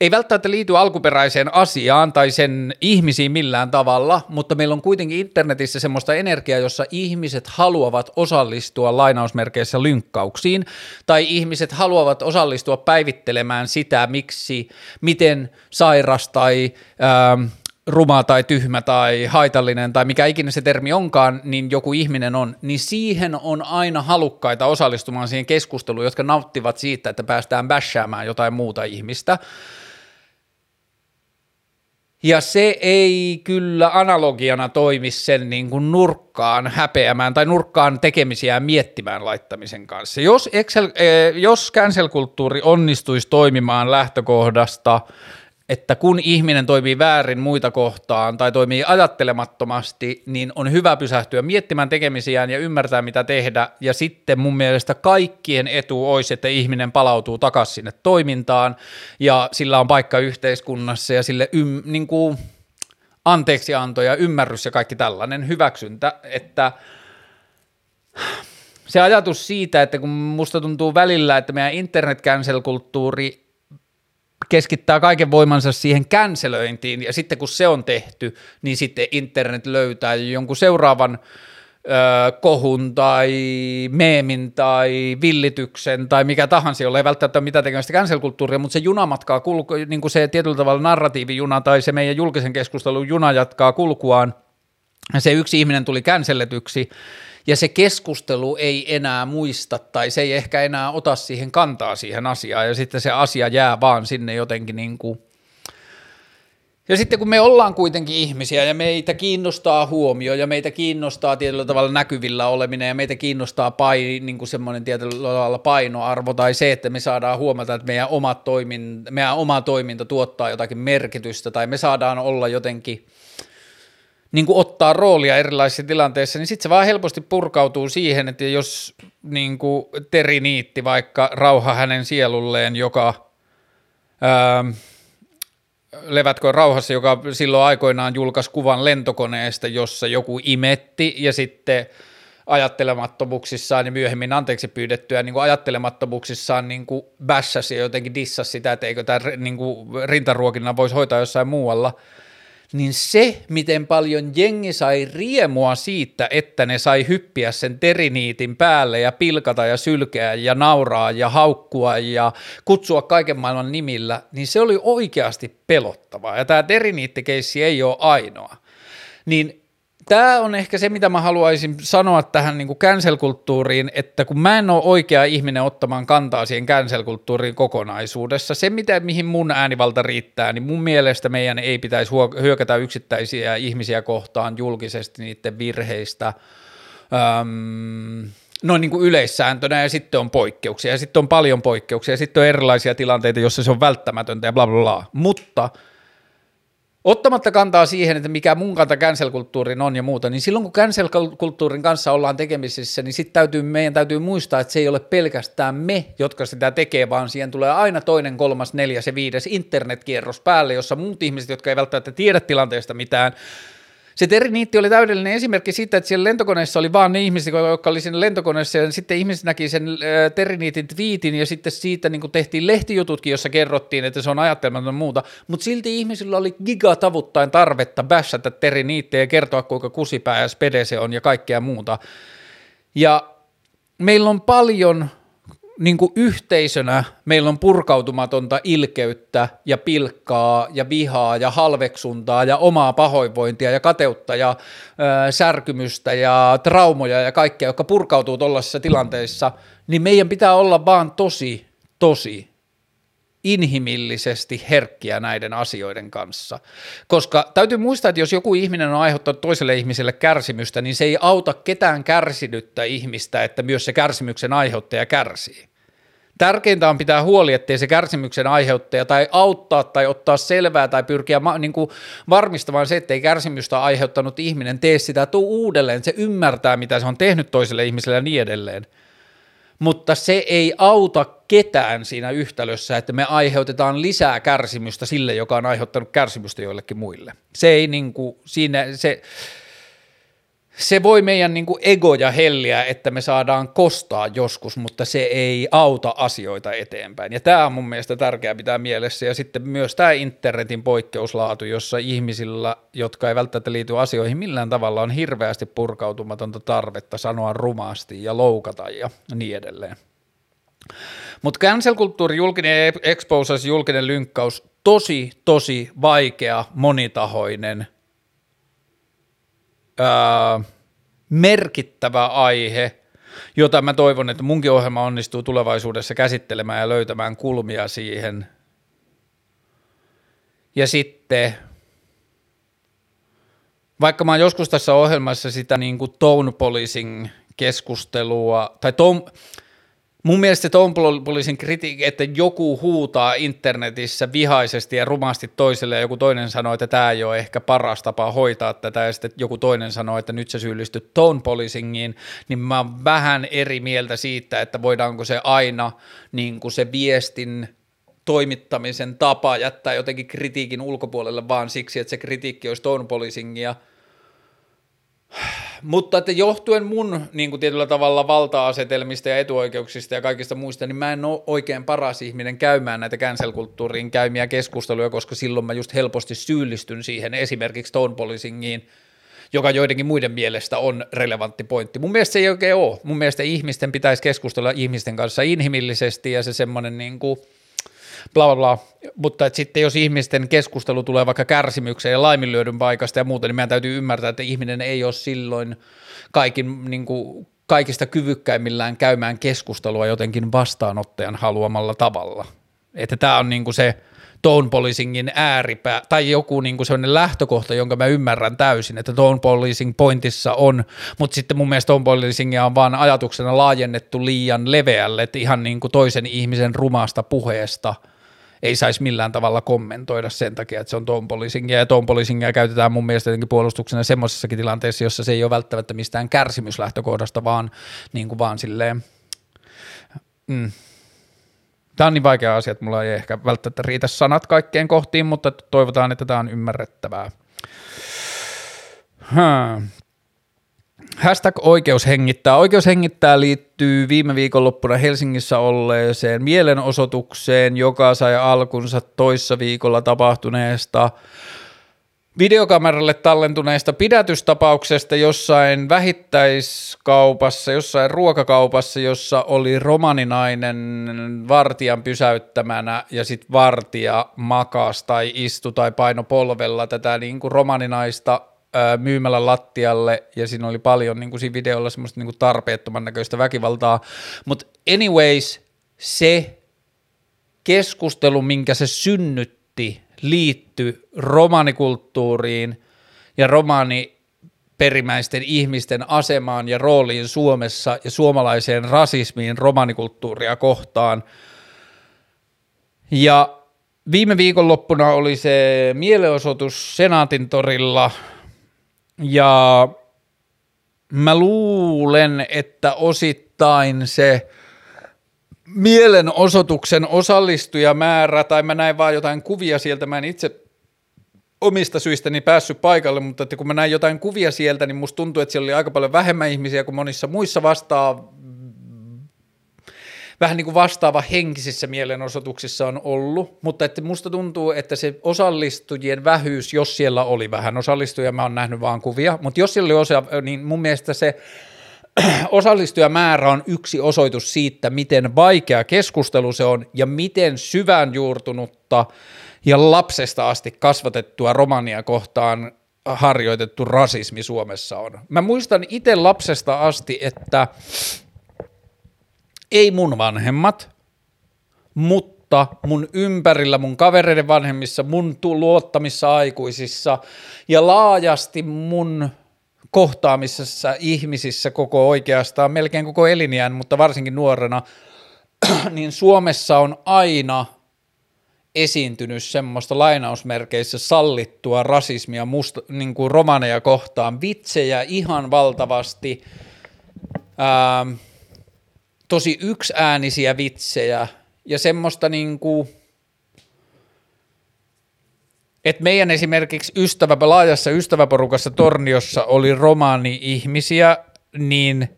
ei välttämättä liity alkuperäiseen asiaan tai sen ihmisiin millään tavalla, mutta meillä on kuitenkin internetissä semmoista energiaa, jossa ihmiset haluavat osallistua lainausmerkeissä lynkkauksiin, tai ihmiset haluavat osallistua päivittelemään sitä, miksi, miten sairas tai ähm, ruma tai tyhmä tai haitallinen tai mikä ikinä se termi onkaan, niin joku ihminen on, niin siihen on aina halukkaita osallistumaan siihen keskusteluun, jotka nauttivat siitä, että päästään bashaamaan jotain muuta ihmistä. Ja se ei kyllä analogiana toimi sen niin kuin nurkkaan häpeämään tai nurkkaan tekemisiä miettimään laittamisen kanssa. Jos, Excel, eh, jos cancel-kulttuuri onnistuisi toimimaan lähtökohdasta että kun ihminen toimii väärin muita kohtaan tai toimii ajattelemattomasti, niin on hyvä pysähtyä miettimään tekemisiään ja ymmärtää mitä tehdä. Ja sitten mun mielestä kaikkien etu olisi, että ihminen palautuu takaisin sinne toimintaan ja sillä on paikka yhteiskunnassa ja sille ym, niin kuin anteeksianto ja ymmärrys ja kaikki tällainen hyväksyntä, että se ajatus siitä, että kun musta tuntuu välillä, että meidän internet cancel-kulttuuri keskittää kaiken voimansa siihen känselöintiin, ja sitten kun se on tehty, niin sitten internet löytää jonkun seuraavan ö, kohun tai meemin tai villityksen tai mikä tahansa, jolla ei välttämättä ole mitään tekemistä cancel-kulttuuria, mutta se junamatkaa kulku, niin kuin se tietyllä tavalla narratiivijuna tai se meidän julkisen keskustelun juna jatkaa kulkuaan, ja se yksi ihminen tuli känselletyksi, ja se keskustelu ei enää muista tai se ei ehkä enää ota siihen kantaa siihen asiaan. Ja sitten se asia jää vaan sinne jotenkin niin kuin ja sitten kun me ollaan kuitenkin ihmisiä ja meitä kiinnostaa huomio ja meitä kiinnostaa tietyllä tavalla näkyvillä oleminen ja meitä kiinnostaa pai, niin kuin semmoinen tietyllä tavalla painoarvo tai se, että me saadaan huomata, että meidän oma, toimin, meidän oma toiminta tuottaa jotakin merkitystä tai me saadaan olla jotenkin – niin kuin ottaa roolia erilaisissa tilanteissa, niin sitten se vaan helposti purkautuu siihen, että jos niin kuin Teri Niitti vaikka rauha hänen sielulleen, joka ää, levätkö rauhassa, joka silloin aikoinaan julkaisi kuvan lentokoneesta, jossa joku imetti ja sitten ajattelemattomuuksissaan ja myöhemmin anteeksi pyydettyä niin kuin ajattelemattomuuksissaan niin kuin bässäsi ja jotenkin dissasi sitä, että eikö tämä niin kuin rintaruokinnan voisi hoitaa jossain muualla – niin se, miten paljon jengi sai riemua siitä, että ne sai hyppiä sen teriniitin päälle ja pilkata ja sylkeä ja nauraa ja haukkua ja kutsua kaiken maailman nimillä, niin se oli oikeasti pelottavaa. Ja tämä teriniittikeissi ei ole ainoa. Niin tämä on ehkä se, mitä mä haluaisin sanoa tähän niin cancel-kulttuuriin, että kun mä en ole oikea ihminen ottamaan kantaa siihen cancel-kulttuuriin kokonaisuudessa, se mitä, mihin mun äänivalta riittää, niin mun mielestä meidän ei pitäisi hyökätä yksittäisiä ihmisiä kohtaan julkisesti niiden virheistä, öm, noin niin kuin yleissääntönä ja sitten on poikkeuksia ja sitten on paljon poikkeuksia ja sitten on erilaisia tilanteita, joissa se on välttämätöntä ja bla bla bla, mutta – Ottamatta kantaa siihen, että mikä mun kanta cancel-kulttuurin on ja muuta, niin silloin kun cancel-kulttuurin kanssa ollaan tekemisissä, niin sitten täytyy, meidän täytyy muistaa, että se ei ole pelkästään me, jotka sitä tekee, vaan siihen tulee aina toinen, kolmas, neljäs ja viides internetkierros päälle, jossa muut ihmiset, jotka ei välttämättä tiedä tilanteesta mitään, se Teriniitti oli täydellinen esimerkki siitä, että siellä lentokoneessa oli vaan ne ihmiset, jotka oli siinä lentokoneessa, ja sitten ihmiset näki sen Teriniitin twiitin, ja sitten siitä niin tehtiin lehtijututkin, jossa kerrottiin, että se on ajattelematon muuta, mutta silti ihmisillä oli gigatavuttain tarvetta bässätä Teriniittiä ja kertoa, kuinka kusipää ja spede se on ja kaikkea muuta. Ja meillä on paljon niin kuin yhteisönä meillä on purkautumatonta ilkeyttä ja pilkkaa ja vihaa ja halveksuntaa ja omaa pahoinvointia ja kateutta ja ö, särkymystä ja traumoja ja kaikkea, jotka purkautuu tuollaisissa tilanteissa, niin meidän pitää olla vaan tosi, tosi inhimillisesti herkkiä näiden asioiden kanssa. Koska täytyy muistaa, että jos joku ihminen on aiheuttanut toiselle ihmiselle kärsimystä, niin se ei auta ketään kärsinyttä ihmistä, että myös se kärsimyksen aiheuttaja kärsii Tärkeintä on pitää huoli, ettei se kärsimyksen aiheuttaja tai auttaa tai ottaa selvää tai pyrkiä ma- niin kuin varmistamaan se, ettei kärsimystä aiheuttanut ihminen tee sitä tuu uudelleen, se ymmärtää, mitä se on tehnyt toiselle ihmiselle ja niin edelleen. Mutta se ei auta ketään siinä yhtälössä, että me aiheutetaan lisää kärsimystä sille, joka on aiheuttanut kärsimystä joillekin muille. Se ei niin kuin, siinä, se, se voi meidän niin kuin egoja helliä, että me saadaan kostaa joskus, mutta se ei auta asioita eteenpäin. Ja tämä on mun mielestä tärkeää pitää mielessä. Ja sitten myös tämä internetin poikkeuslaatu, jossa ihmisillä, jotka ei välttämättä liity asioihin millään tavalla, on hirveästi purkautumatonta tarvetta sanoa rumasti ja loukata ja niin edelleen. Mutta cancel-kulttuuri, julkinen exposas, julkinen lynkkaus, tosi, tosi vaikea, monitahoinen – ää, merkittävä aihe, jota mä toivon, että munkin ohjelma onnistuu tulevaisuudessa käsittelemään ja löytämään kulmia siihen. Ja sitten, vaikka mä oon joskus tässä ohjelmassa sitä niin kuin tone policing keskustelua, tai tone, Mun mielestä Tom Polisin kritiikki, että joku huutaa internetissä vihaisesti ja rumasti toiselle ja joku toinen sanoo, että tämä ei ole ehkä paras tapa hoitaa tätä ja sitten joku toinen sanoo, että nyt sä syyllistyt tone policingiin, niin mä oon vähän eri mieltä siitä, että voidaanko se aina niin kuin se viestin toimittamisen tapa jättää jotenkin kritiikin ulkopuolelle vaan siksi, että se kritiikki olisi tone mutta että johtuen mun niin kuin tietyllä tavalla valta-asetelmista ja etuoikeuksista ja kaikista muista, niin mä en ole oikein paras ihminen käymään näitä cancel-kulttuuriin käymiä keskusteluja, koska silloin mä just helposti syyllistyn siihen esimerkiksi tone policingiin, joka joidenkin muiden mielestä on relevantti pointti. Mun mielestä se ei oikein ole. Mun mielestä ihmisten pitäisi keskustella ihmisten kanssa inhimillisesti ja se semmoinen niin kuin – bla bla bla, mutta että sitten jos ihmisten keskustelu tulee vaikka kärsimykseen ja laiminlyödyn paikasta ja muuta, niin meidän täytyy ymmärtää, että ihminen ei ole silloin kaikin, niin kuin, kaikista kyvykkäimmillään käymään keskustelua jotenkin vastaanottajan haluamalla tavalla. Että tämä on niin kuin se tone policingin ääripää, tai joku niin kuin sellainen lähtökohta, jonka mä ymmärrän täysin, että tone policing pointissa on, mutta sitten mun mielestä tone policingia on vaan ajatuksena laajennettu liian leveälle, että ihan niin kuin toisen ihmisen rumasta puheesta – ei saisi millään tavalla kommentoida sen takia, että se on ton policingia, ja ton policingia käytetään mun mielestä jotenkin puolustuksena semmoisessakin tilanteessa, jossa se ei ole välttämättä mistään kärsimyslähtökohdasta, vaan, niin kuin vaan silleen, mm. Tämä on niin vaikea asia, että mulla ei ehkä välttämättä riitä sanat kaikkeen kohtiin, mutta toivotaan, että tämä on ymmärrettävää. Hmm. Hashtag oikeus hengittää. Oikeus hengittää liittyy viime viikonloppuna Helsingissä olleeseen mielenosoitukseen, joka sai alkunsa toissa viikolla tapahtuneesta videokameralle tallentuneesta pidätystapauksesta jossain vähittäiskaupassa, jossain ruokakaupassa, jossa oli romaninainen vartijan pysäyttämänä ja sitten vartija makas tai istu tai paino polvella tätä niin kuin romaninaista myymällä lattialle. Ja siinä oli paljon niin kuin siinä videolla semmoista niin kuin tarpeettoman näköistä väkivaltaa, mutta anyways se keskustelu, minkä se synnytti, liittyi romanikulttuuriin ja romani perimäisten ihmisten asemaan ja rooliin Suomessa ja suomalaiseen rasismiin romanikulttuuria kohtaan. Ja viime viikonloppuna oli se mielenosoitus Senaatin torilla – ja mä luulen, että osittain se mielenosoituksen osallistujamäärä, tai mä näin vaan jotain kuvia sieltä, mä en itse omista syistäni päässyt paikalle, mutta että kun mä näin jotain kuvia sieltä, niin musta tuntuu, että siellä oli aika paljon vähemmän ihmisiä kuin monissa muissa vastaa vähän niin kuin vastaava henkisissä mielenosoituksissa on ollut, mutta että musta tuntuu, että se osallistujien vähyys, jos siellä oli vähän osallistujia, mä oon nähnyt vaan kuvia, mutta jos siellä oli osa, niin mun mielestä se osallistujamäärä on yksi osoitus siitä, miten vaikea keskustelu se on ja miten syvään juurtunutta ja lapsesta asti kasvatettua romania kohtaan harjoitettu rasismi Suomessa on. Mä muistan itse lapsesta asti, että ei mun vanhemmat, mutta mun ympärillä, mun kavereiden vanhemmissa, mun luottamissa aikuisissa ja laajasti mun kohtaamisessa ihmisissä koko oikeastaan, melkein koko eliniän, mutta varsinkin nuorena, niin Suomessa on aina esiintynyt semmoista lainausmerkeissä sallittua rasismia musta, niin kuin romaneja kohtaan, vitsejä ihan valtavasti, ää, tosi yksiäänisiä vitsejä ja semmoista niin kuin, että meidän esimerkiksi ystävä, laajassa ystäväporukassa Torniossa oli romani-ihmisiä, niin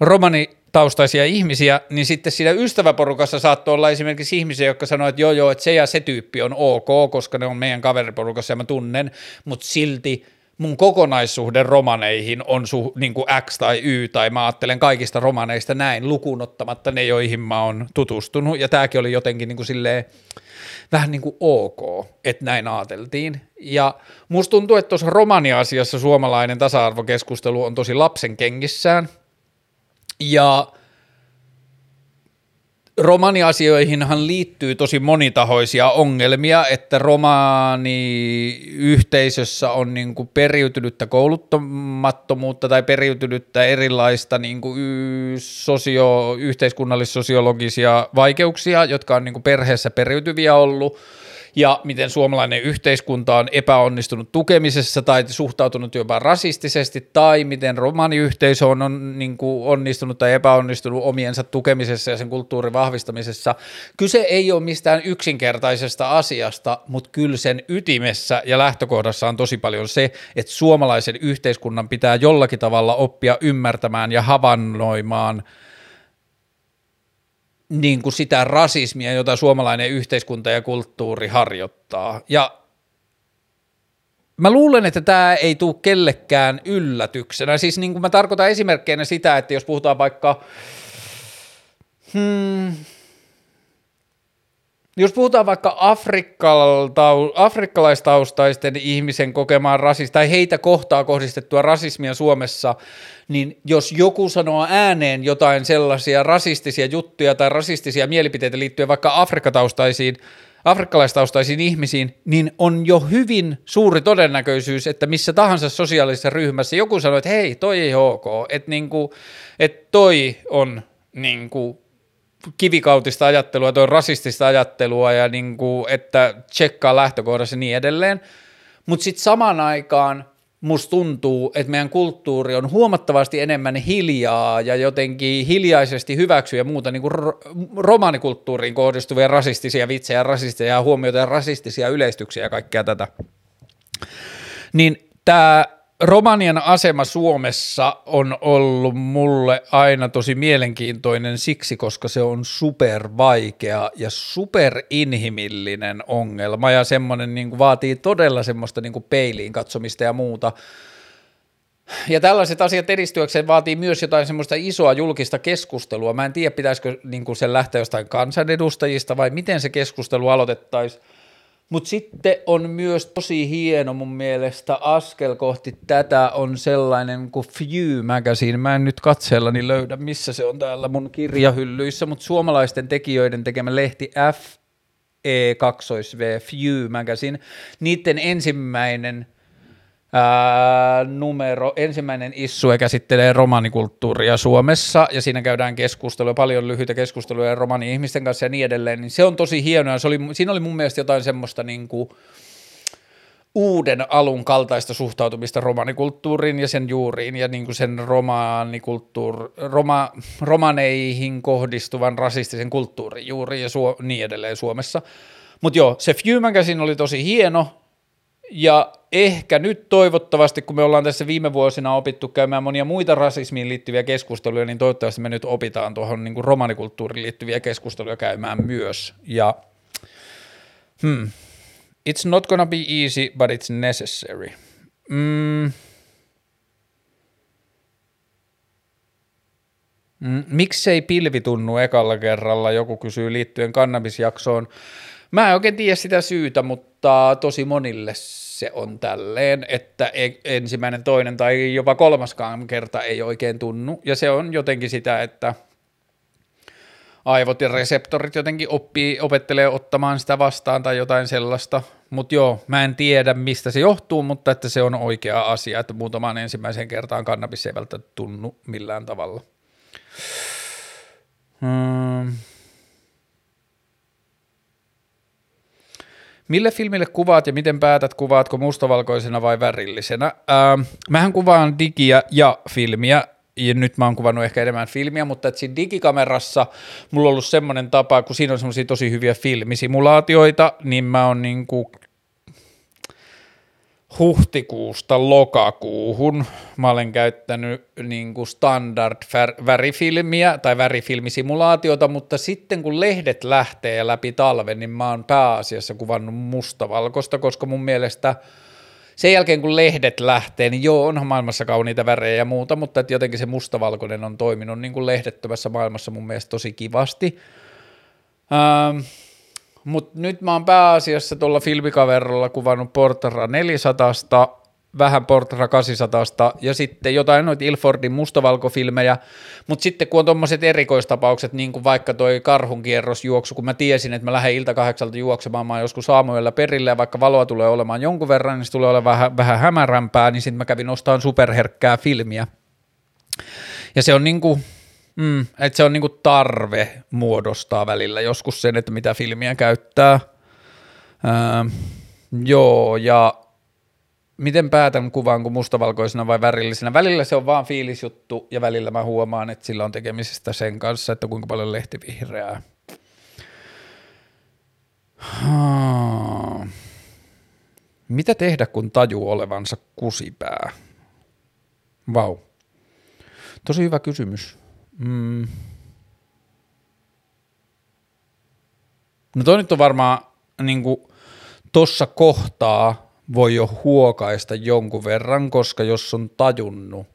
romani taustaisia ihmisiä, niin sitten siinä ystäväporukassa saattoi olla esimerkiksi ihmisiä, jotka sanoivat, että joo joo, että se ja se tyyppi on ok, koska ne on meidän kaveriporukassa ja mä tunnen, mutta silti mun kokonaissuhde romaneihin on su, niin kuin X tai Y, tai mä ajattelen kaikista romaneista näin, lukuun ottamatta ne, joihin mä oon tutustunut, ja tämäkin oli jotenkin niin kuin silleen, vähän niin kuin ok, että näin ajateltiin. Ja musta tuntuu, että tuossa romania-asiassa suomalainen tasa-arvokeskustelu on tosi lapsen kengissään, ja romaniasioihinhan liittyy tosi monitahoisia ongelmia, että romaaniyhteisössä on niin kuin periytynyttä kouluttamattomuutta tai periytynyttä erilaista niin kuin sosio, yhteiskunnallis-sosiologisia vaikeuksia, jotka on niin kuin perheessä periytyviä ollut – ja miten suomalainen yhteiskunta on epäonnistunut tukemisessa tai suhtautunut jopa rasistisesti, tai miten romaniyhteisö on, on niin kuin onnistunut tai epäonnistunut omiensa tukemisessa ja sen kulttuurin vahvistamisessa. Kyse ei ole mistään yksinkertaisesta asiasta, mutta kyllä sen ytimessä ja lähtökohdassa on tosi paljon se, että suomalaisen yhteiskunnan pitää jollakin tavalla oppia ymmärtämään ja havainnoimaan – niin kuin sitä rasismia, jota suomalainen yhteiskunta ja kulttuuri harjoittaa. Ja mä luulen, että tämä ei tule kellekään yllätyksenä. Siis niin kuin mä tarkoitan esimerkkeinä sitä, että jos puhutaan vaikka, hmm, jos puhutaan vaikka afrikkalaistaustaisten ihmisen kokemaan rasismia tai heitä kohtaa kohdistettua rasismia Suomessa, niin jos joku sanoo ääneen jotain sellaisia rasistisia juttuja tai rasistisia mielipiteitä liittyen vaikka afrikkataustaisiin, afrikkalaistaustaisiin ihmisiin, niin on jo hyvin suuri todennäköisyys, että missä tahansa sosiaalisessa ryhmässä joku sanoo, että hei, toi ei ok, että, niinku, että toi on niinku, kivikautista ajattelua, toi rasistista ajattelua ja niinku, että tsekkaa lähtökohdassa ja niin edelleen. Mutta sitten samaan aikaan musta tuntuu, että meidän kulttuuri on huomattavasti enemmän hiljaa ja jotenkin hiljaisesti hyväksyä muuta niin kuin romaanikulttuuriin kohdistuvia rasistisia vitsejä, rasistisia huomioita ja rasistisia yleistyksiä ja kaikkea tätä. Niin tämä Romanian asema Suomessa on ollut mulle aina tosi mielenkiintoinen siksi, koska se on super vaikea ja super inhimillinen ongelma ja semmoinen niin kuin vaatii todella semmoista niin kuin peiliin katsomista ja muuta. Ja tällaiset asiat edistyäkseen vaatii myös jotain semmoista isoa julkista keskustelua. Mä en tiedä, pitäisikö niin kuin sen lähteä jostain kansanedustajista vai miten se keskustelu aloitettaisiin mutta sitten on myös tosi hieno mun mielestä askel kohti tätä on sellainen kuin Few Magazine. Mä en nyt katseellani löydä, missä se on täällä mun kirjahyllyissä, mutta suomalaisten tekijöiden tekemä lehti F E2V Few Magazine. Niiden ensimmäinen – ää, numero, ensimmäinen issue käsittelee romanikulttuuria Suomessa, ja siinä käydään keskustelua, paljon lyhyitä keskusteluja romani-ihmisten kanssa ja niin edelleen, niin se on tosi hienoa, se oli, siinä oli mun mielestä jotain semmoista niin kuin, uuden alun kaltaista suhtautumista romanikulttuuriin ja sen juuriin ja niin kuin sen roma, romaneihin kohdistuvan rasistisen kulttuurin juuriin ja suo, niin edelleen Suomessa. Mutta joo, se Magazine oli tosi hieno, ja ehkä nyt toivottavasti, kun me ollaan tässä viime vuosina opittu käymään monia muita rasismiin liittyviä keskusteluja, niin toivottavasti me nyt opitaan tuohon niin romanikulttuuriin liittyviä keskusteluja käymään myös. Ja hmm, it's not gonna be easy, but it's necessary. Mm. Mm, miksei pilvi tunnu ekalla kerralla, joku kysyy liittyen kannabisjaksoon. Mä en oikein tiedä sitä syytä, mutta tosi monille se on tälleen, että e- ensimmäinen, toinen tai jopa kolmaskaan kerta ei oikein tunnu. Ja se on jotenkin sitä, että aivot ja reseptorit jotenkin oppii, opettelee ottamaan sitä vastaan tai jotain sellaista. Mutta joo, mä en tiedä mistä se johtuu, mutta että se on oikea asia, että muutamaan ensimmäiseen kertaan kannabis ei välttämättä tunnu millään tavalla. Hmm. Mille filmille kuvaat ja miten päätät, kuvaatko mustavalkoisena vai värillisenä? Ähm, mähän kuvaan digiä ja filmiä, ja nyt mä oon kuvannut ehkä enemmän filmiä, mutta että siinä digikamerassa mulla on ollut semmoinen tapa, kun siinä on semmoisia tosi hyviä filmisimulaatioita, niin mä oon niinku huhtikuusta lokakuuhun mä olen käyttänyt niin kuin standard värifilmiä tai värifilmisimulaatiota, mutta sitten kun lehdet lähtee läpi talven, niin mä oon pääasiassa kuvannut mustavalkoista, koska mun mielestä sen jälkeen kun lehdet lähtee, niin joo, onhan maailmassa kauniita värejä ja muuta, mutta että jotenkin se mustavalkoinen on toiminut niin kuin lehdettömässä maailmassa mun mielestä tosi kivasti. Ähm, mutta nyt mä oon pääasiassa tuolla filmikaverilla kuvannut Portara 400, vähän Portara 800 ja sitten jotain noita Ilfordin mustavalkofilmejä, mutta sitten kun on tuommoiset erikoistapaukset, niin kuin vaikka toi karhunkierrosjuoksu, kun mä tiesin, että mä lähden ilta kahdeksalta juoksemaan, mä joskus aamuilla perille ja vaikka valoa tulee olemaan jonkun verran, niin se tulee olemaan vähän, vähän hämärämpää, niin sitten mä kävin ostamaan superherkkää filmiä. Ja se on niin kuin, Mm, että se on niinku tarve muodostaa välillä joskus sen, että mitä filmiä käyttää. Öö, joo, ja miten päätän kuvan kuin mustavalkoisena vai värillisenä? Välillä se on vaan fiilisjuttu ja välillä mä huomaan, että sillä on tekemisestä sen kanssa, että kuinka paljon lehtivihreää. Mitä tehdä, kun tajuu olevansa kusipää? Vau. Tosi hyvä kysymys. Mm. No toi nyt on varmaan niin kuin, tossa kohtaa voi jo huokaista jonkun verran, koska jos on tajunnut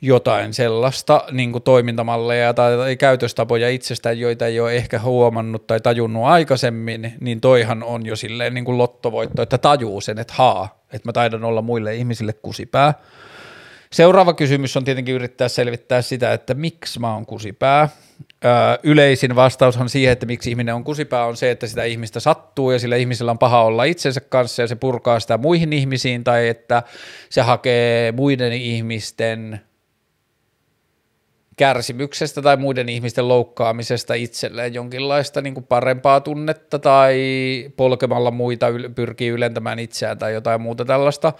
jotain sellaista niin kuin toimintamalleja tai, tai käytöstapoja itsestään, joita ei ole ehkä huomannut tai tajunnut aikaisemmin, niin toihan on jo silleen niin kuin lottovoitto, että tajuu sen, että haa, että mä taidan olla muille ihmisille kusipää. Seuraava kysymys on tietenkin yrittää selvittää sitä, että miksi mä oon kusipää. Öö, yleisin vastaushan siihen, että miksi ihminen on kusipää, on se, että sitä ihmistä sattuu ja sillä ihmisellä on paha olla itsensä kanssa ja se purkaa sitä muihin ihmisiin tai että se hakee muiden ihmisten kärsimyksestä tai muiden ihmisten loukkaamisesta itselleen jonkinlaista niin kuin parempaa tunnetta tai polkemalla muita yl- pyrkii ylentämään itseään tai jotain muuta tällaista,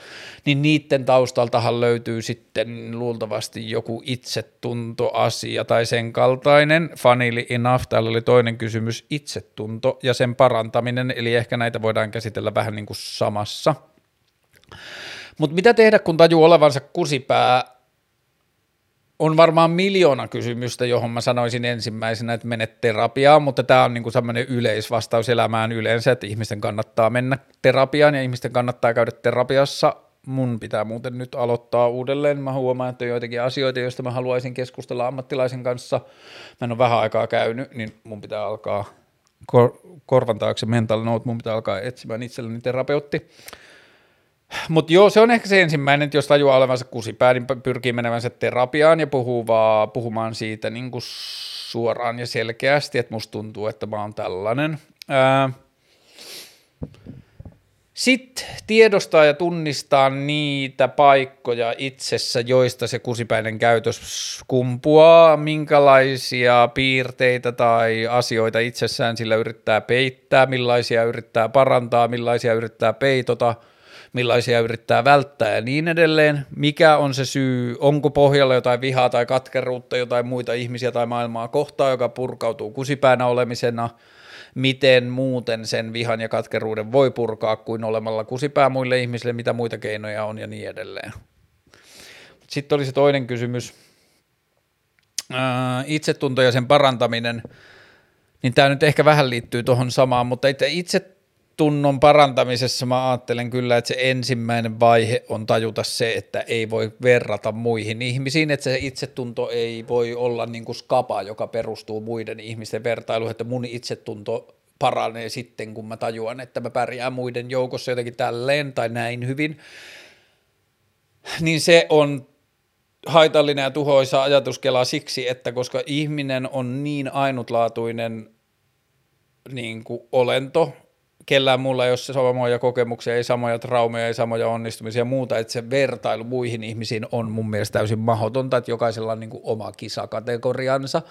niin niiden taustaltahan löytyy sitten luultavasti joku itsetuntoasia tai sen kaltainen. Funnily enough, täällä oli toinen kysymys, itsetunto ja sen parantaminen, eli ehkä näitä voidaan käsitellä vähän niin kuin samassa. Mutta mitä tehdä, kun tajuu olevansa kusipää on varmaan miljoona kysymystä, johon mä sanoisin ensimmäisenä, että menet terapiaan, mutta tämä on niinku sellainen yleisvastaus elämään yleensä, että ihmisten kannattaa mennä terapiaan ja ihmisten kannattaa käydä terapiassa. Mun pitää muuten nyt aloittaa uudelleen. Mä huomaan, että on joitakin asioita, joista mä haluaisin keskustella ammattilaisen kanssa. Mä en ole vähän aikaa käynyt, niin mun pitää alkaa kor- korvan taakse mental note, mun pitää alkaa etsimään itselleni terapeutti. Mutta joo, se on ehkä se ensimmäinen, että jos tajuaa olevansa kusipää, niin pyrkii menevänsä terapiaan ja puhuu vaan, puhumaan siitä niin kuin suoraan ja selkeästi, että musta tuntuu, että mä oon tällainen. sitten tiedostaa ja tunnistaa niitä paikkoja itsessä, joista se kusipäinen käytös kumpuaa, minkälaisia piirteitä tai asioita itsessään sillä yrittää peittää, millaisia yrittää parantaa, millaisia yrittää peitota – millaisia yrittää välttää ja niin edelleen. Mikä on se syy, onko pohjalla jotain vihaa tai katkeruutta, jotain muita ihmisiä tai maailmaa kohtaa, joka purkautuu kusipäänä olemisena, miten muuten sen vihan ja katkeruuden voi purkaa kuin olemalla kusipää muille ihmisille, mitä muita keinoja on ja niin edelleen. Sitten oli se toinen kysymys, itsetunto ja sen parantaminen, niin tämä nyt ehkä vähän liittyy tuohon samaan, mutta itse tunnon parantamisessa mä ajattelen kyllä, että se ensimmäinen vaihe on tajuta se, että ei voi verrata muihin ihmisiin, että se itsetunto ei voi olla niin kuin skapa, joka perustuu muiden ihmisten vertailuun, että mun itsetunto paranee sitten, kun mä tajuan, että mä pärjään muiden joukossa jotenkin tälleen tai näin hyvin, niin se on haitallinen ja tuhoisa ajatuskela siksi, että koska ihminen on niin ainutlaatuinen niin kuin olento, kellään mulla ei ole samoja kokemuksia, ei samoja traumeja, ei samoja onnistumisia ja muuta, että se vertailu muihin ihmisiin on mun mielestä täysin mahdotonta, että jokaisella on niin kuin oma kisakategoriansa.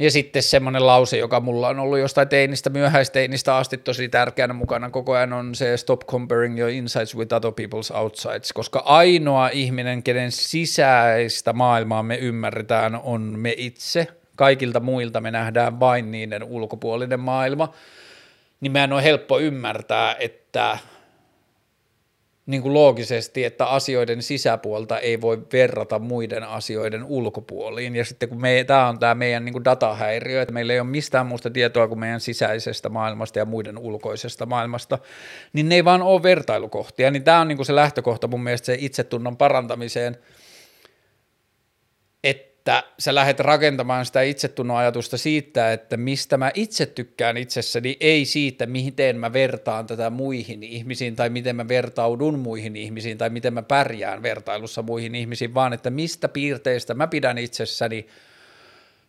Ja sitten semmoinen lause, joka mulla on ollut jostain teinistä, myöhäisteinistä asti tosi tärkeänä mukana koko ajan on se stop comparing your insights with other people's outsides, koska ainoa ihminen, kenen sisäistä maailmaa me ymmärretään, on me itse. Kaikilta muilta me nähdään vain niiden ulkopuolinen maailma. Niin meidän on helppo ymmärtää, että niin kuin loogisesti, että asioiden sisäpuolta ei voi verrata muiden asioiden ulkopuoliin. Ja sitten kun me, tämä on tämä meidän niin kuin datahäiriö, että meillä ei ole mistään muusta tietoa kuin meidän sisäisestä maailmasta ja muiden ulkoisesta maailmasta, niin ne ei vaan ole vertailukohtia. Niin tämä on niin kuin se lähtökohta mun mielestä se itsetunnon parantamiseen, että että sä lähdet rakentamaan sitä itsetunnon ajatusta siitä, että mistä mä itse tykkään itsessäni, ei siitä, miten mä vertaan tätä muihin ihmisiin tai miten mä vertaudun muihin ihmisiin tai miten mä pärjään vertailussa muihin ihmisiin, vaan että mistä piirteistä mä pidän itsessäni,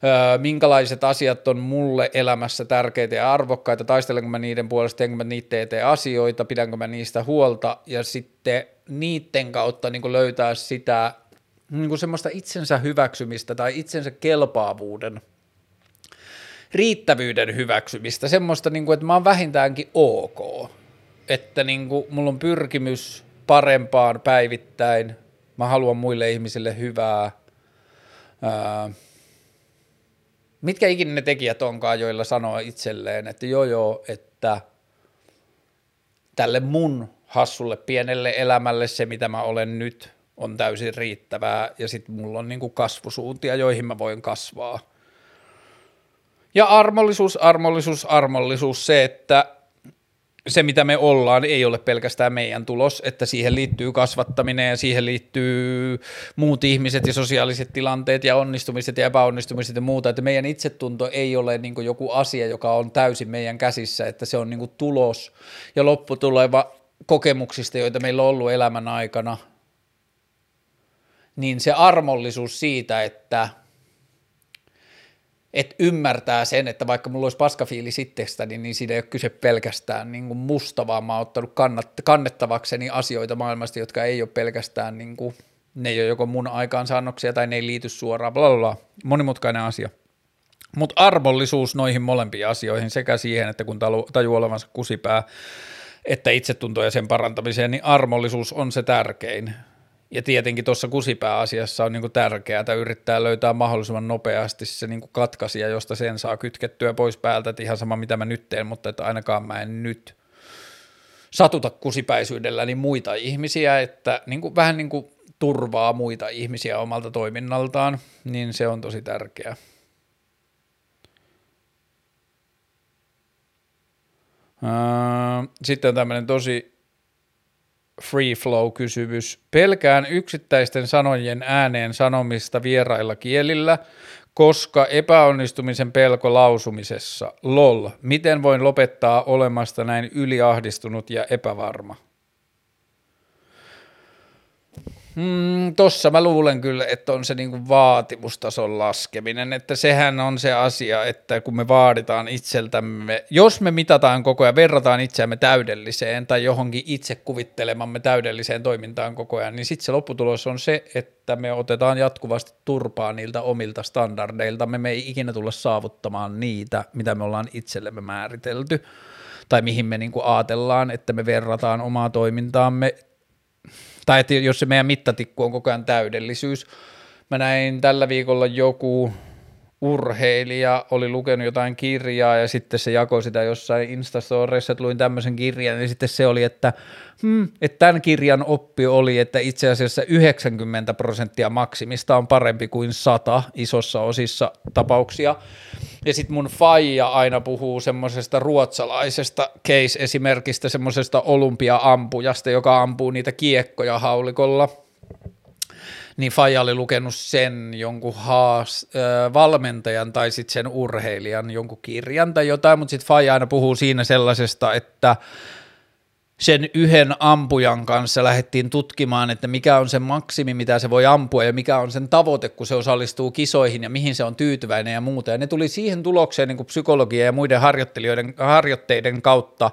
öö, minkälaiset asiat on mulle elämässä tärkeitä ja arvokkaita, taistelenko mä niiden puolesta, teenkö mä niitä eteen asioita, pidänkö mä niistä huolta ja sitten niiden kautta niin löytää sitä niin kuin semmoista itsensä hyväksymistä tai itsensä kelpaavuuden, riittävyyden hyväksymistä, semmoista, niin kuin, että mä oon vähintäänkin ok, että niin kuin, mulla on pyrkimys parempaan päivittäin, mä haluan muille ihmisille hyvää, ää, mitkä ikinä ne tekijät onkaan, joilla sanoo itselleen, että joo joo, että tälle mun hassulle pienelle elämälle se, mitä mä olen nyt, on täysin riittävää ja sitten mulla on niinku kasvusuuntia, joihin mä voin kasvaa. Ja armollisuus, armollisuus, armollisuus, se, että se mitä me ollaan ei ole pelkästään meidän tulos, että siihen liittyy kasvattaminen ja siihen liittyy muut ihmiset ja sosiaaliset tilanteet ja onnistumiset ja epäonnistumiset ja muuta, että meidän itsetunto ei ole niin joku asia, joka on täysin meidän käsissä, että se on niin tulos ja lopputuleva kokemuksista, joita meillä on ollut elämän aikana – niin se armollisuus siitä, että et ymmärtää sen, että vaikka mulla olisi paskafiili sittestäni, niin, niin siinä ei ole kyse pelkästään niin kuin musta, vaan mä oon ottanut kannat, kannettavakseni asioita maailmasta, jotka ei ole pelkästään, niin kuin, ne ei ole joko mun aikaansaannoksia tai ne ei liity suoraan, bla, bla, bla. monimutkainen asia. Mutta armollisuus noihin molempiin asioihin, sekä siihen, että kun tajuu olevansa kusipää, että itsetunto ja sen parantamiseen, niin armollisuus on se tärkein. Ja tietenkin tuossa kusipääasiassa on niin tärkeää, yrittää löytää mahdollisimman nopeasti se niin katkaisija, josta sen saa kytkettyä pois päältä, että ihan sama mitä mä nyt teen, mutta että ainakaan mä en nyt satuta kusipäisyydelläni muita ihmisiä, että niin kuin, vähän niin kuin turvaa muita ihmisiä omalta toiminnaltaan, niin se on tosi tärkeää. Sitten on tämmöinen tosi free flow-kysymys. Pelkään yksittäisten sanojen ääneen sanomista vierailla kielillä, koska epäonnistumisen pelko lausumisessa. Lol. Miten voin lopettaa olemasta näin yliahdistunut ja epävarma? Mm, tossa mä luulen kyllä, että on se niinku vaatimustason laskeminen, että sehän on se asia, että kun me vaaditaan itseltämme, jos me mitataan koko ajan, verrataan itseämme täydelliseen tai johonkin itse kuvittelemamme täydelliseen toimintaan koko ajan, niin sitten se lopputulos on se, että me otetaan jatkuvasti turpaa niiltä omilta standardeilta, me ei ikinä tulla saavuttamaan niitä, mitä me ollaan itsellemme määritelty tai mihin me niinku ajatellaan, että me verrataan omaa toimintaamme tai että jos se meidän mittatikku on koko ajan täydellisyys. Mä näin tällä viikolla joku urheilija oli lukenut jotain kirjaa ja sitten se jakoi sitä jossain Instastoreissa, että luin tämmöisen kirjan ja sitten se oli, että, hmm, että tämän kirjan oppi oli, että itse asiassa 90 prosenttia maksimista on parempi kuin 100 isossa osissa tapauksia. Ja sitten mun faija aina puhuu semmoisesta ruotsalaisesta case-esimerkistä, semmoisesta olympia-ampujasta, joka ampuu niitä kiekkoja haulikolla – niin Faija oli lukenut sen jonkun haas, äh, valmentajan tai sitten sen urheilijan jonkun kirjan tai jotain, mutta sitten Faija aina puhuu siinä sellaisesta, että sen yhden ampujan kanssa lähdettiin tutkimaan, että mikä on se maksimi, mitä se voi ampua ja mikä on sen tavoite, kun se osallistuu kisoihin ja mihin se on tyytyväinen ja muuta. Ja ne tuli siihen tulokseen niin psykologia ja muiden harjoittelijoiden, harjoitteiden kautta,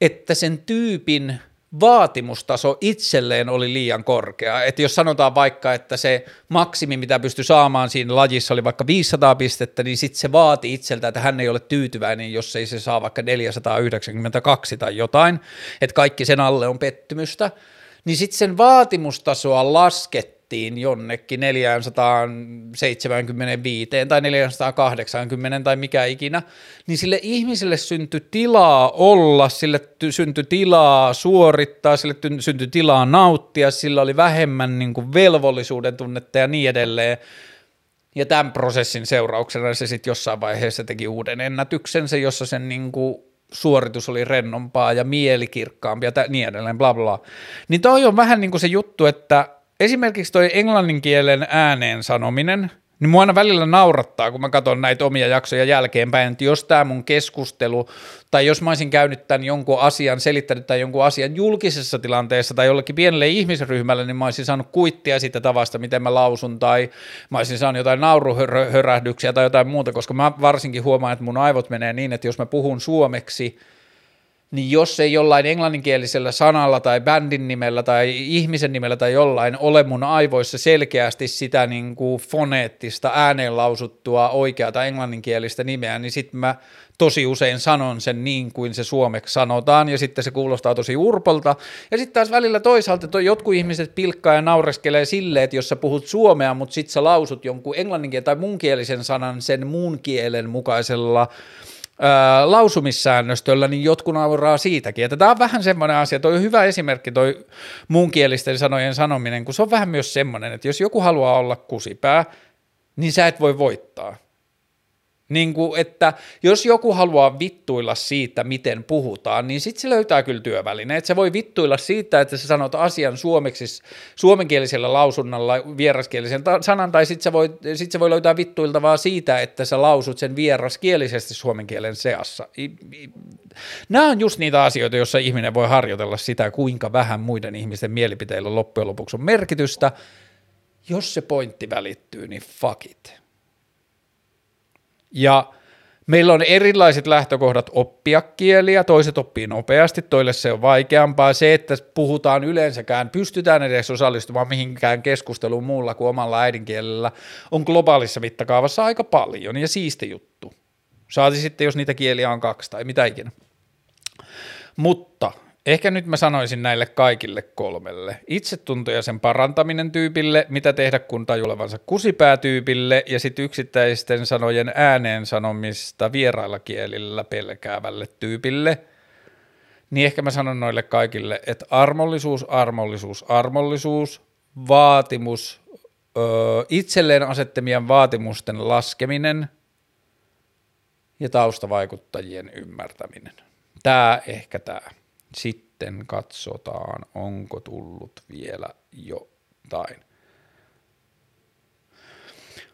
että sen tyypin – vaatimustaso itselleen oli liian korkea. Että jos sanotaan vaikka, että se maksimi, mitä pystyi saamaan siinä lajissa oli vaikka 500 pistettä, niin sitten se vaati itseltä, että hän ei ole tyytyväinen, jos ei se saa vaikka 492 tai jotain, että kaikki sen alle on pettymystä, niin sitten sen vaatimustasoa laskettiin nostettiin jonnekin 475 tai 480 tai mikä ikinä, niin sille ihmiselle syntyi tilaa olla, sille syntyi tilaa suorittaa, sille syntyi tilaa nauttia, sillä oli vähemmän niin kuin velvollisuuden tunnetta ja niin edelleen. Ja tämän prosessin seurauksena se sitten jossain vaiheessa teki uuden ennätyksensä, jossa sen niin kuin suoritus oli rennompaa ja mielikirkkaampi ja niin edelleen, bla bla. Niin toi on vähän niin kuin se juttu, että esimerkiksi toi englannin kielen ääneen sanominen, niin mua aina välillä naurattaa, kun mä katson näitä omia jaksoja jälkeenpäin, että jos tämä mun keskustelu, tai jos mä olisin käynyt tämän jonkun asian, selittänyt tai jonkun asian julkisessa tilanteessa tai jollekin pienelle ihmisryhmälle, niin mä olisin saanut kuittia siitä tavasta, miten mä lausun, tai mä olisin saanut jotain nauruhörähdyksiä tai jotain muuta, koska mä varsinkin huomaan, että mun aivot menee niin, että jos mä puhun suomeksi – niin jos ei jollain englanninkielisellä sanalla tai bändin nimellä tai ihmisen nimellä tai jollain ole mun aivoissa selkeästi sitä niin kuin foneettista ääneen lausuttua oikeata englanninkielistä nimeä, niin sitten mä tosi usein sanon sen niin kuin se suomeksi sanotaan, ja sitten se kuulostaa tosi urpolta. Ja sitten taas välillä toisaalta toi jotkut ihmiset pilkkaa ja naureskelee silleen, että jos sä puhut suomea, mutta sitten sä lausut jonkun englanninkielisen tai muunkielisen sanan sen muun kielen mukaisella ää, lausumissäännöstöllä, niin jotkut nauraa siitäkin. Että tämä on vähän semmoinen asia, toi on hyvä esimerkki toi muunkielisten sanojen sanominen, kun se on vähän myös semmoinen, että jos joku haluaa olla kusipää, niin sä et voi voittaa. Niin kuin, että jos joku haluaa vittuilla siitä, miten puhutaan, niin sitten se löytää kyllä työvälineet. Se voi vittuilla siitä, että sä sanot asian suomeksi, suomenkielisellä lausunnalla vieraskielisen sanan, tai sitten se, voi, sit se voi löytää vittuiltavaa siitä, että sä lausut sen vieraskielisesti suomen kielen seassa. Nämä on just niitä asioita, joissa ihminen voi harjoitella sitä, kuinka vähän muiden ihmisten mielipiteillä loppujen lopuksi on merkitystä. Jos se pointti välittyy, niin fuck it. Ja meillä on erilaiset lähtökohdat oppia kieliä, toiset oppii nopeasti, toille se on vaikeampaa. Se, että puhutaan yleensäkään, pystytään edes osallistumaan mihinkään keskusteluun muulla kuin omalla äidinkielellä, on globaalissa mittakaavassa aika paljon ja siisti juttu. Saati sitten, jos niitä kieliä on kaksi tai mitä ikinä. Mutta Ehkä nyt mä sanoisin näille kaikille kolmelle. Itsetunto ja sen parantaminen tyypille, mitä tehdä kun tajulevansa kusipäätyypille ja sitten yksittäisten sanojen ääneen sanomista vierailla kielillä pelkäävälle tyypille. Niin ehkä mä sanon noille kaikille, että armollisuus, armollisuus, armollisuus, vaatimus, öö, itselleen asettamien vaatimusten laskeminen ja taustavaikuttajien ymmärtäminen. Tämä ehkä tämä. Sitten katsotaan, onko tullut vielä jotain.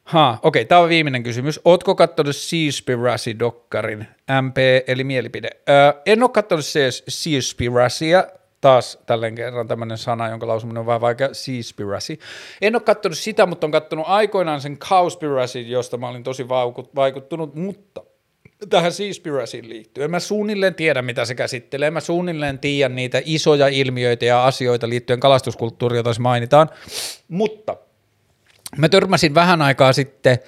Ha, okei, okay, tämä on viimeinen kysymys. Ootko katsonut Seaspiracy-dokkarin, MP eli mielipide? Öö, en ole katsonut Seaspiracya, taas tälleen kerran tämmöinen sana, jonka lausuminen on vähän vaikea, Seaspiracy. En ole katsonut sitä, mutta on katsonut aikoinaan sen Cowspiracy, josta mä olin tosi vaikuttunut, mutta tähän Seaspiracyin liittyen. Mä suunnilleen tiedän, mitä se käsittelee. Mä suunnilleen tiedän niitä isoja ilmiöitä ja asioita liittyen kalastuskulttuuriin, joita mainitaan. Mutta mä törmäsin vähän aikaa sitten,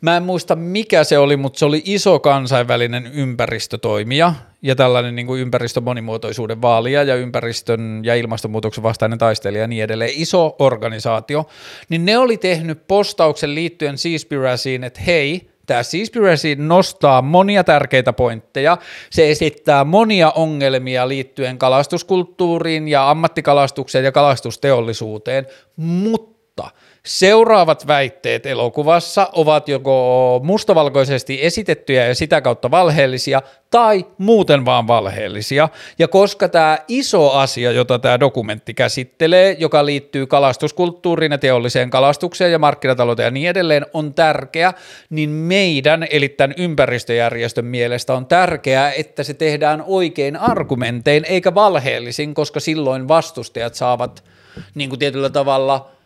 mä en muista mikä se oli, mutta se oli iso kansainvälinen ympäristötoimija ja tällainen niin kuin ympäristön monimuotoisuuden vaalija ja ympäristön ja ilmastonmuutoksen vastainen taistelija ja niin edelleen, iso organisaatio, niin ne oli tehnyt postauksen liittyen Seaspiracyin, että hei, Tämä Seaspiracy nostaa monia tärkeitä pointteja. Se esittää monia ongelmia liittyen kalastuskulttuuriin ja ammattikalastukseen ja kalastusteollisuuteen, mutta mutta seuraavat väitteet elokuvassa ovat joko mustavalkoisesti esitettyjä ja sitä kautta valheellisia tai muuten vaan valheellisia. Ja koska tämä iso asia, jota tämä dokumentti käsittelee, joka liittyy kalastuskulttuuriin ja teolliseen kalastukseen ja markkinatalouteen ja niin edelleen, on tärkeä, niin meidän, eli tämän ympäristöjärjestön mielestä on tärkeää, että se tehdään oikein argumentein eikä valheellisin, koska silloin vastustajat saavat niin kuin tietyllä tavalla –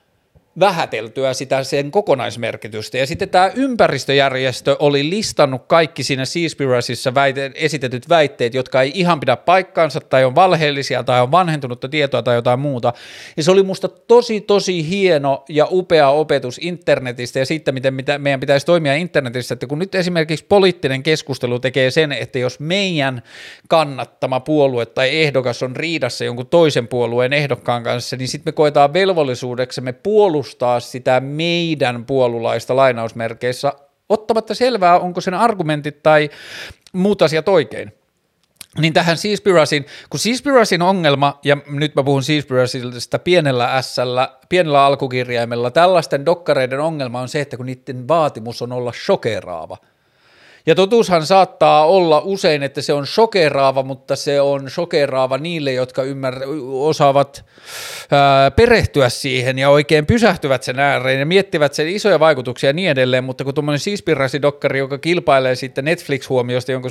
vähäteltyä sitä sen kokonaismerkitystä. Ja sitten tämä ympäristöjärjestö oli listannut kaikki siinä Seaspiracyssa väite, esitetyt väitteet, jotka ei ihan pidä paikkaansa tai on valheellisia tai on vanhentunutta tietoa tai jotain muuta. Ja se oli musta tosi tosi hieno ja upea opetus internetistä ja siitä, miten mitä meidän pitäisi toimia internetissä, että kun nyt esimerkiksi poliittinen keskustelu tekee sen, että jos meidän kannattama puolue tai ehdokas on riidassa jonkun toisen puolueen ehdokkaan kanssa, niin sitten me koetaan velvollisuudeksemme puolustaa puolustaa sitä meidän puolulaista lainausmerkeissä, ottamatta selvää, onko sen argumentit tai muut asiat oikein. Niin tähän Seaspiracyn, kun Seaspiracyn ongelma, ja nyt mä puhun Seaspiracylta pienellä s pienellä alkukirjaimella, tällaisten dokkareiden ongelma on se, että kun niiden vaatimus on olla shokeraava – ja totuushan saattaa olla usein, että se on shokeraava, mutta se on shokeraava niille, jotka ymmär- osaavat ää, perehtyä siihen ja oikein pysähtyvät sen ääreen ja miettivät sen isoja vaikutuksia ja niin edelleen, mutta kun tuommoinen Seaspiracy-dokkari, joka kilpailee sitten Netflix-huomiosta jonkun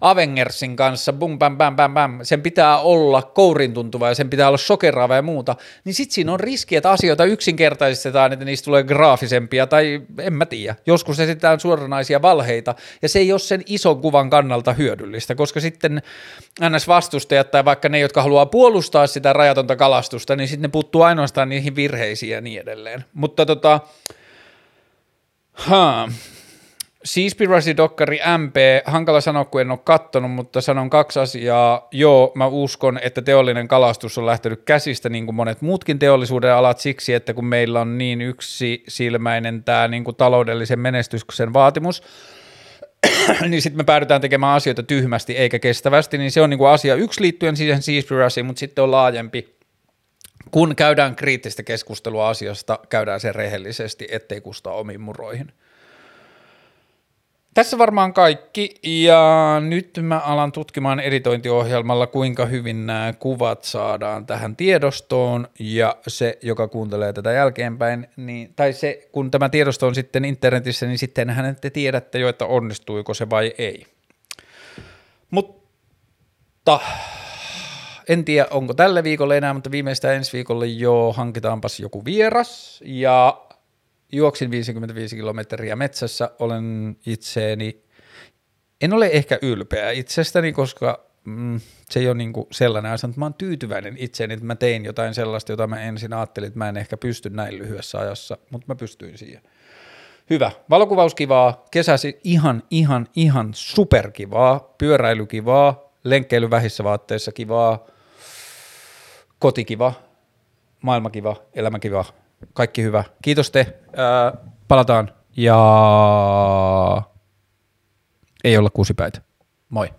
Avengersin kanssa, bum, bam, bam, bam, bam, sen pitää olla kourin tuntuva ja sen pitää olla sokeraava ja muuta, niin sitten siinä on riski, että asioita yksinkertaistetaan, että niistä tulee graafisempia tai en mä tiedä. Joskus esitetään suoranaisia valheita ja se ei ole sen ison kuvan kannalta hyödyllistä, koska sitten NS-vastustajat tai vaikka ne, jotka haluaa puolustaa sitä rajatonta kalastusta, niin sitten ne puuttuu ainoastaan niihin virheisiin ja niin edelleen. Mutta tota, Seaspiracy Dokkari MP, hankala sanoa, kun en ole kattonut, mutta sanon kaksi asiaa. Joo, mä uskon, että teollinen kalastus on lähtenyt käsistä, niin kuin monet muutkin teollisuuden alat, siksi, että kun meillä on niin yksi silmäinen tämä niin kuin taloudellisen menestyksen vaatimus, niin sitten me päädytään tekemään asioita tyhmästi eikä kestävästi, niin se on niin kuin asia yksi liittyen siihen Seaspiracyin, mutta sitten on laajempi. Kun käydään kriittistä keskustelua asiasta, käydään se rehellisesti, ettei kusta omiin muroihin. Tässä varmaan kaikki, ja nyt mä alan tutkimaan editointiohjelmalla, kuinka hyvin nämä kuvat saadaan tähän tiedostoon, ja se, joka kuuntelee tätä jälkeenpäin, niin, tai se, kun tämä tiedosto on sitten internetissä, niin sittenhän te tiedätte jo, että onnistuiko se vai ei. Mutta en tiedä, onko tälle viikolle enää, mutta viimeistään ensi viikolle jo hankitaanpas joku vieras, ja juoksin 55 kilometriä metsässä, olen itseeni, en ole ehkä ylpeä itsestäni, koska mm, se ei ole niin sellainen asia, mutta mä oon tyytyväinen itseeni, että mä tein jotain sellaista, jota mä ensin ajattelin, että mä en ehkä pysty näin lyhyessä ajassa, mutta mä pystyin siihen. Hyvä. Valokuvaus kivaa, kesäsi ihan, ihan, ihan superkivaa, pyöräily kivaa, lenkkeily vähissä vaatteissa kivaa, kotikiva, maailma kiva, elämä kiva, kaikki hyvä. Kiitos te. Ää, palataan ja ei olla kuusipäitä. Moi.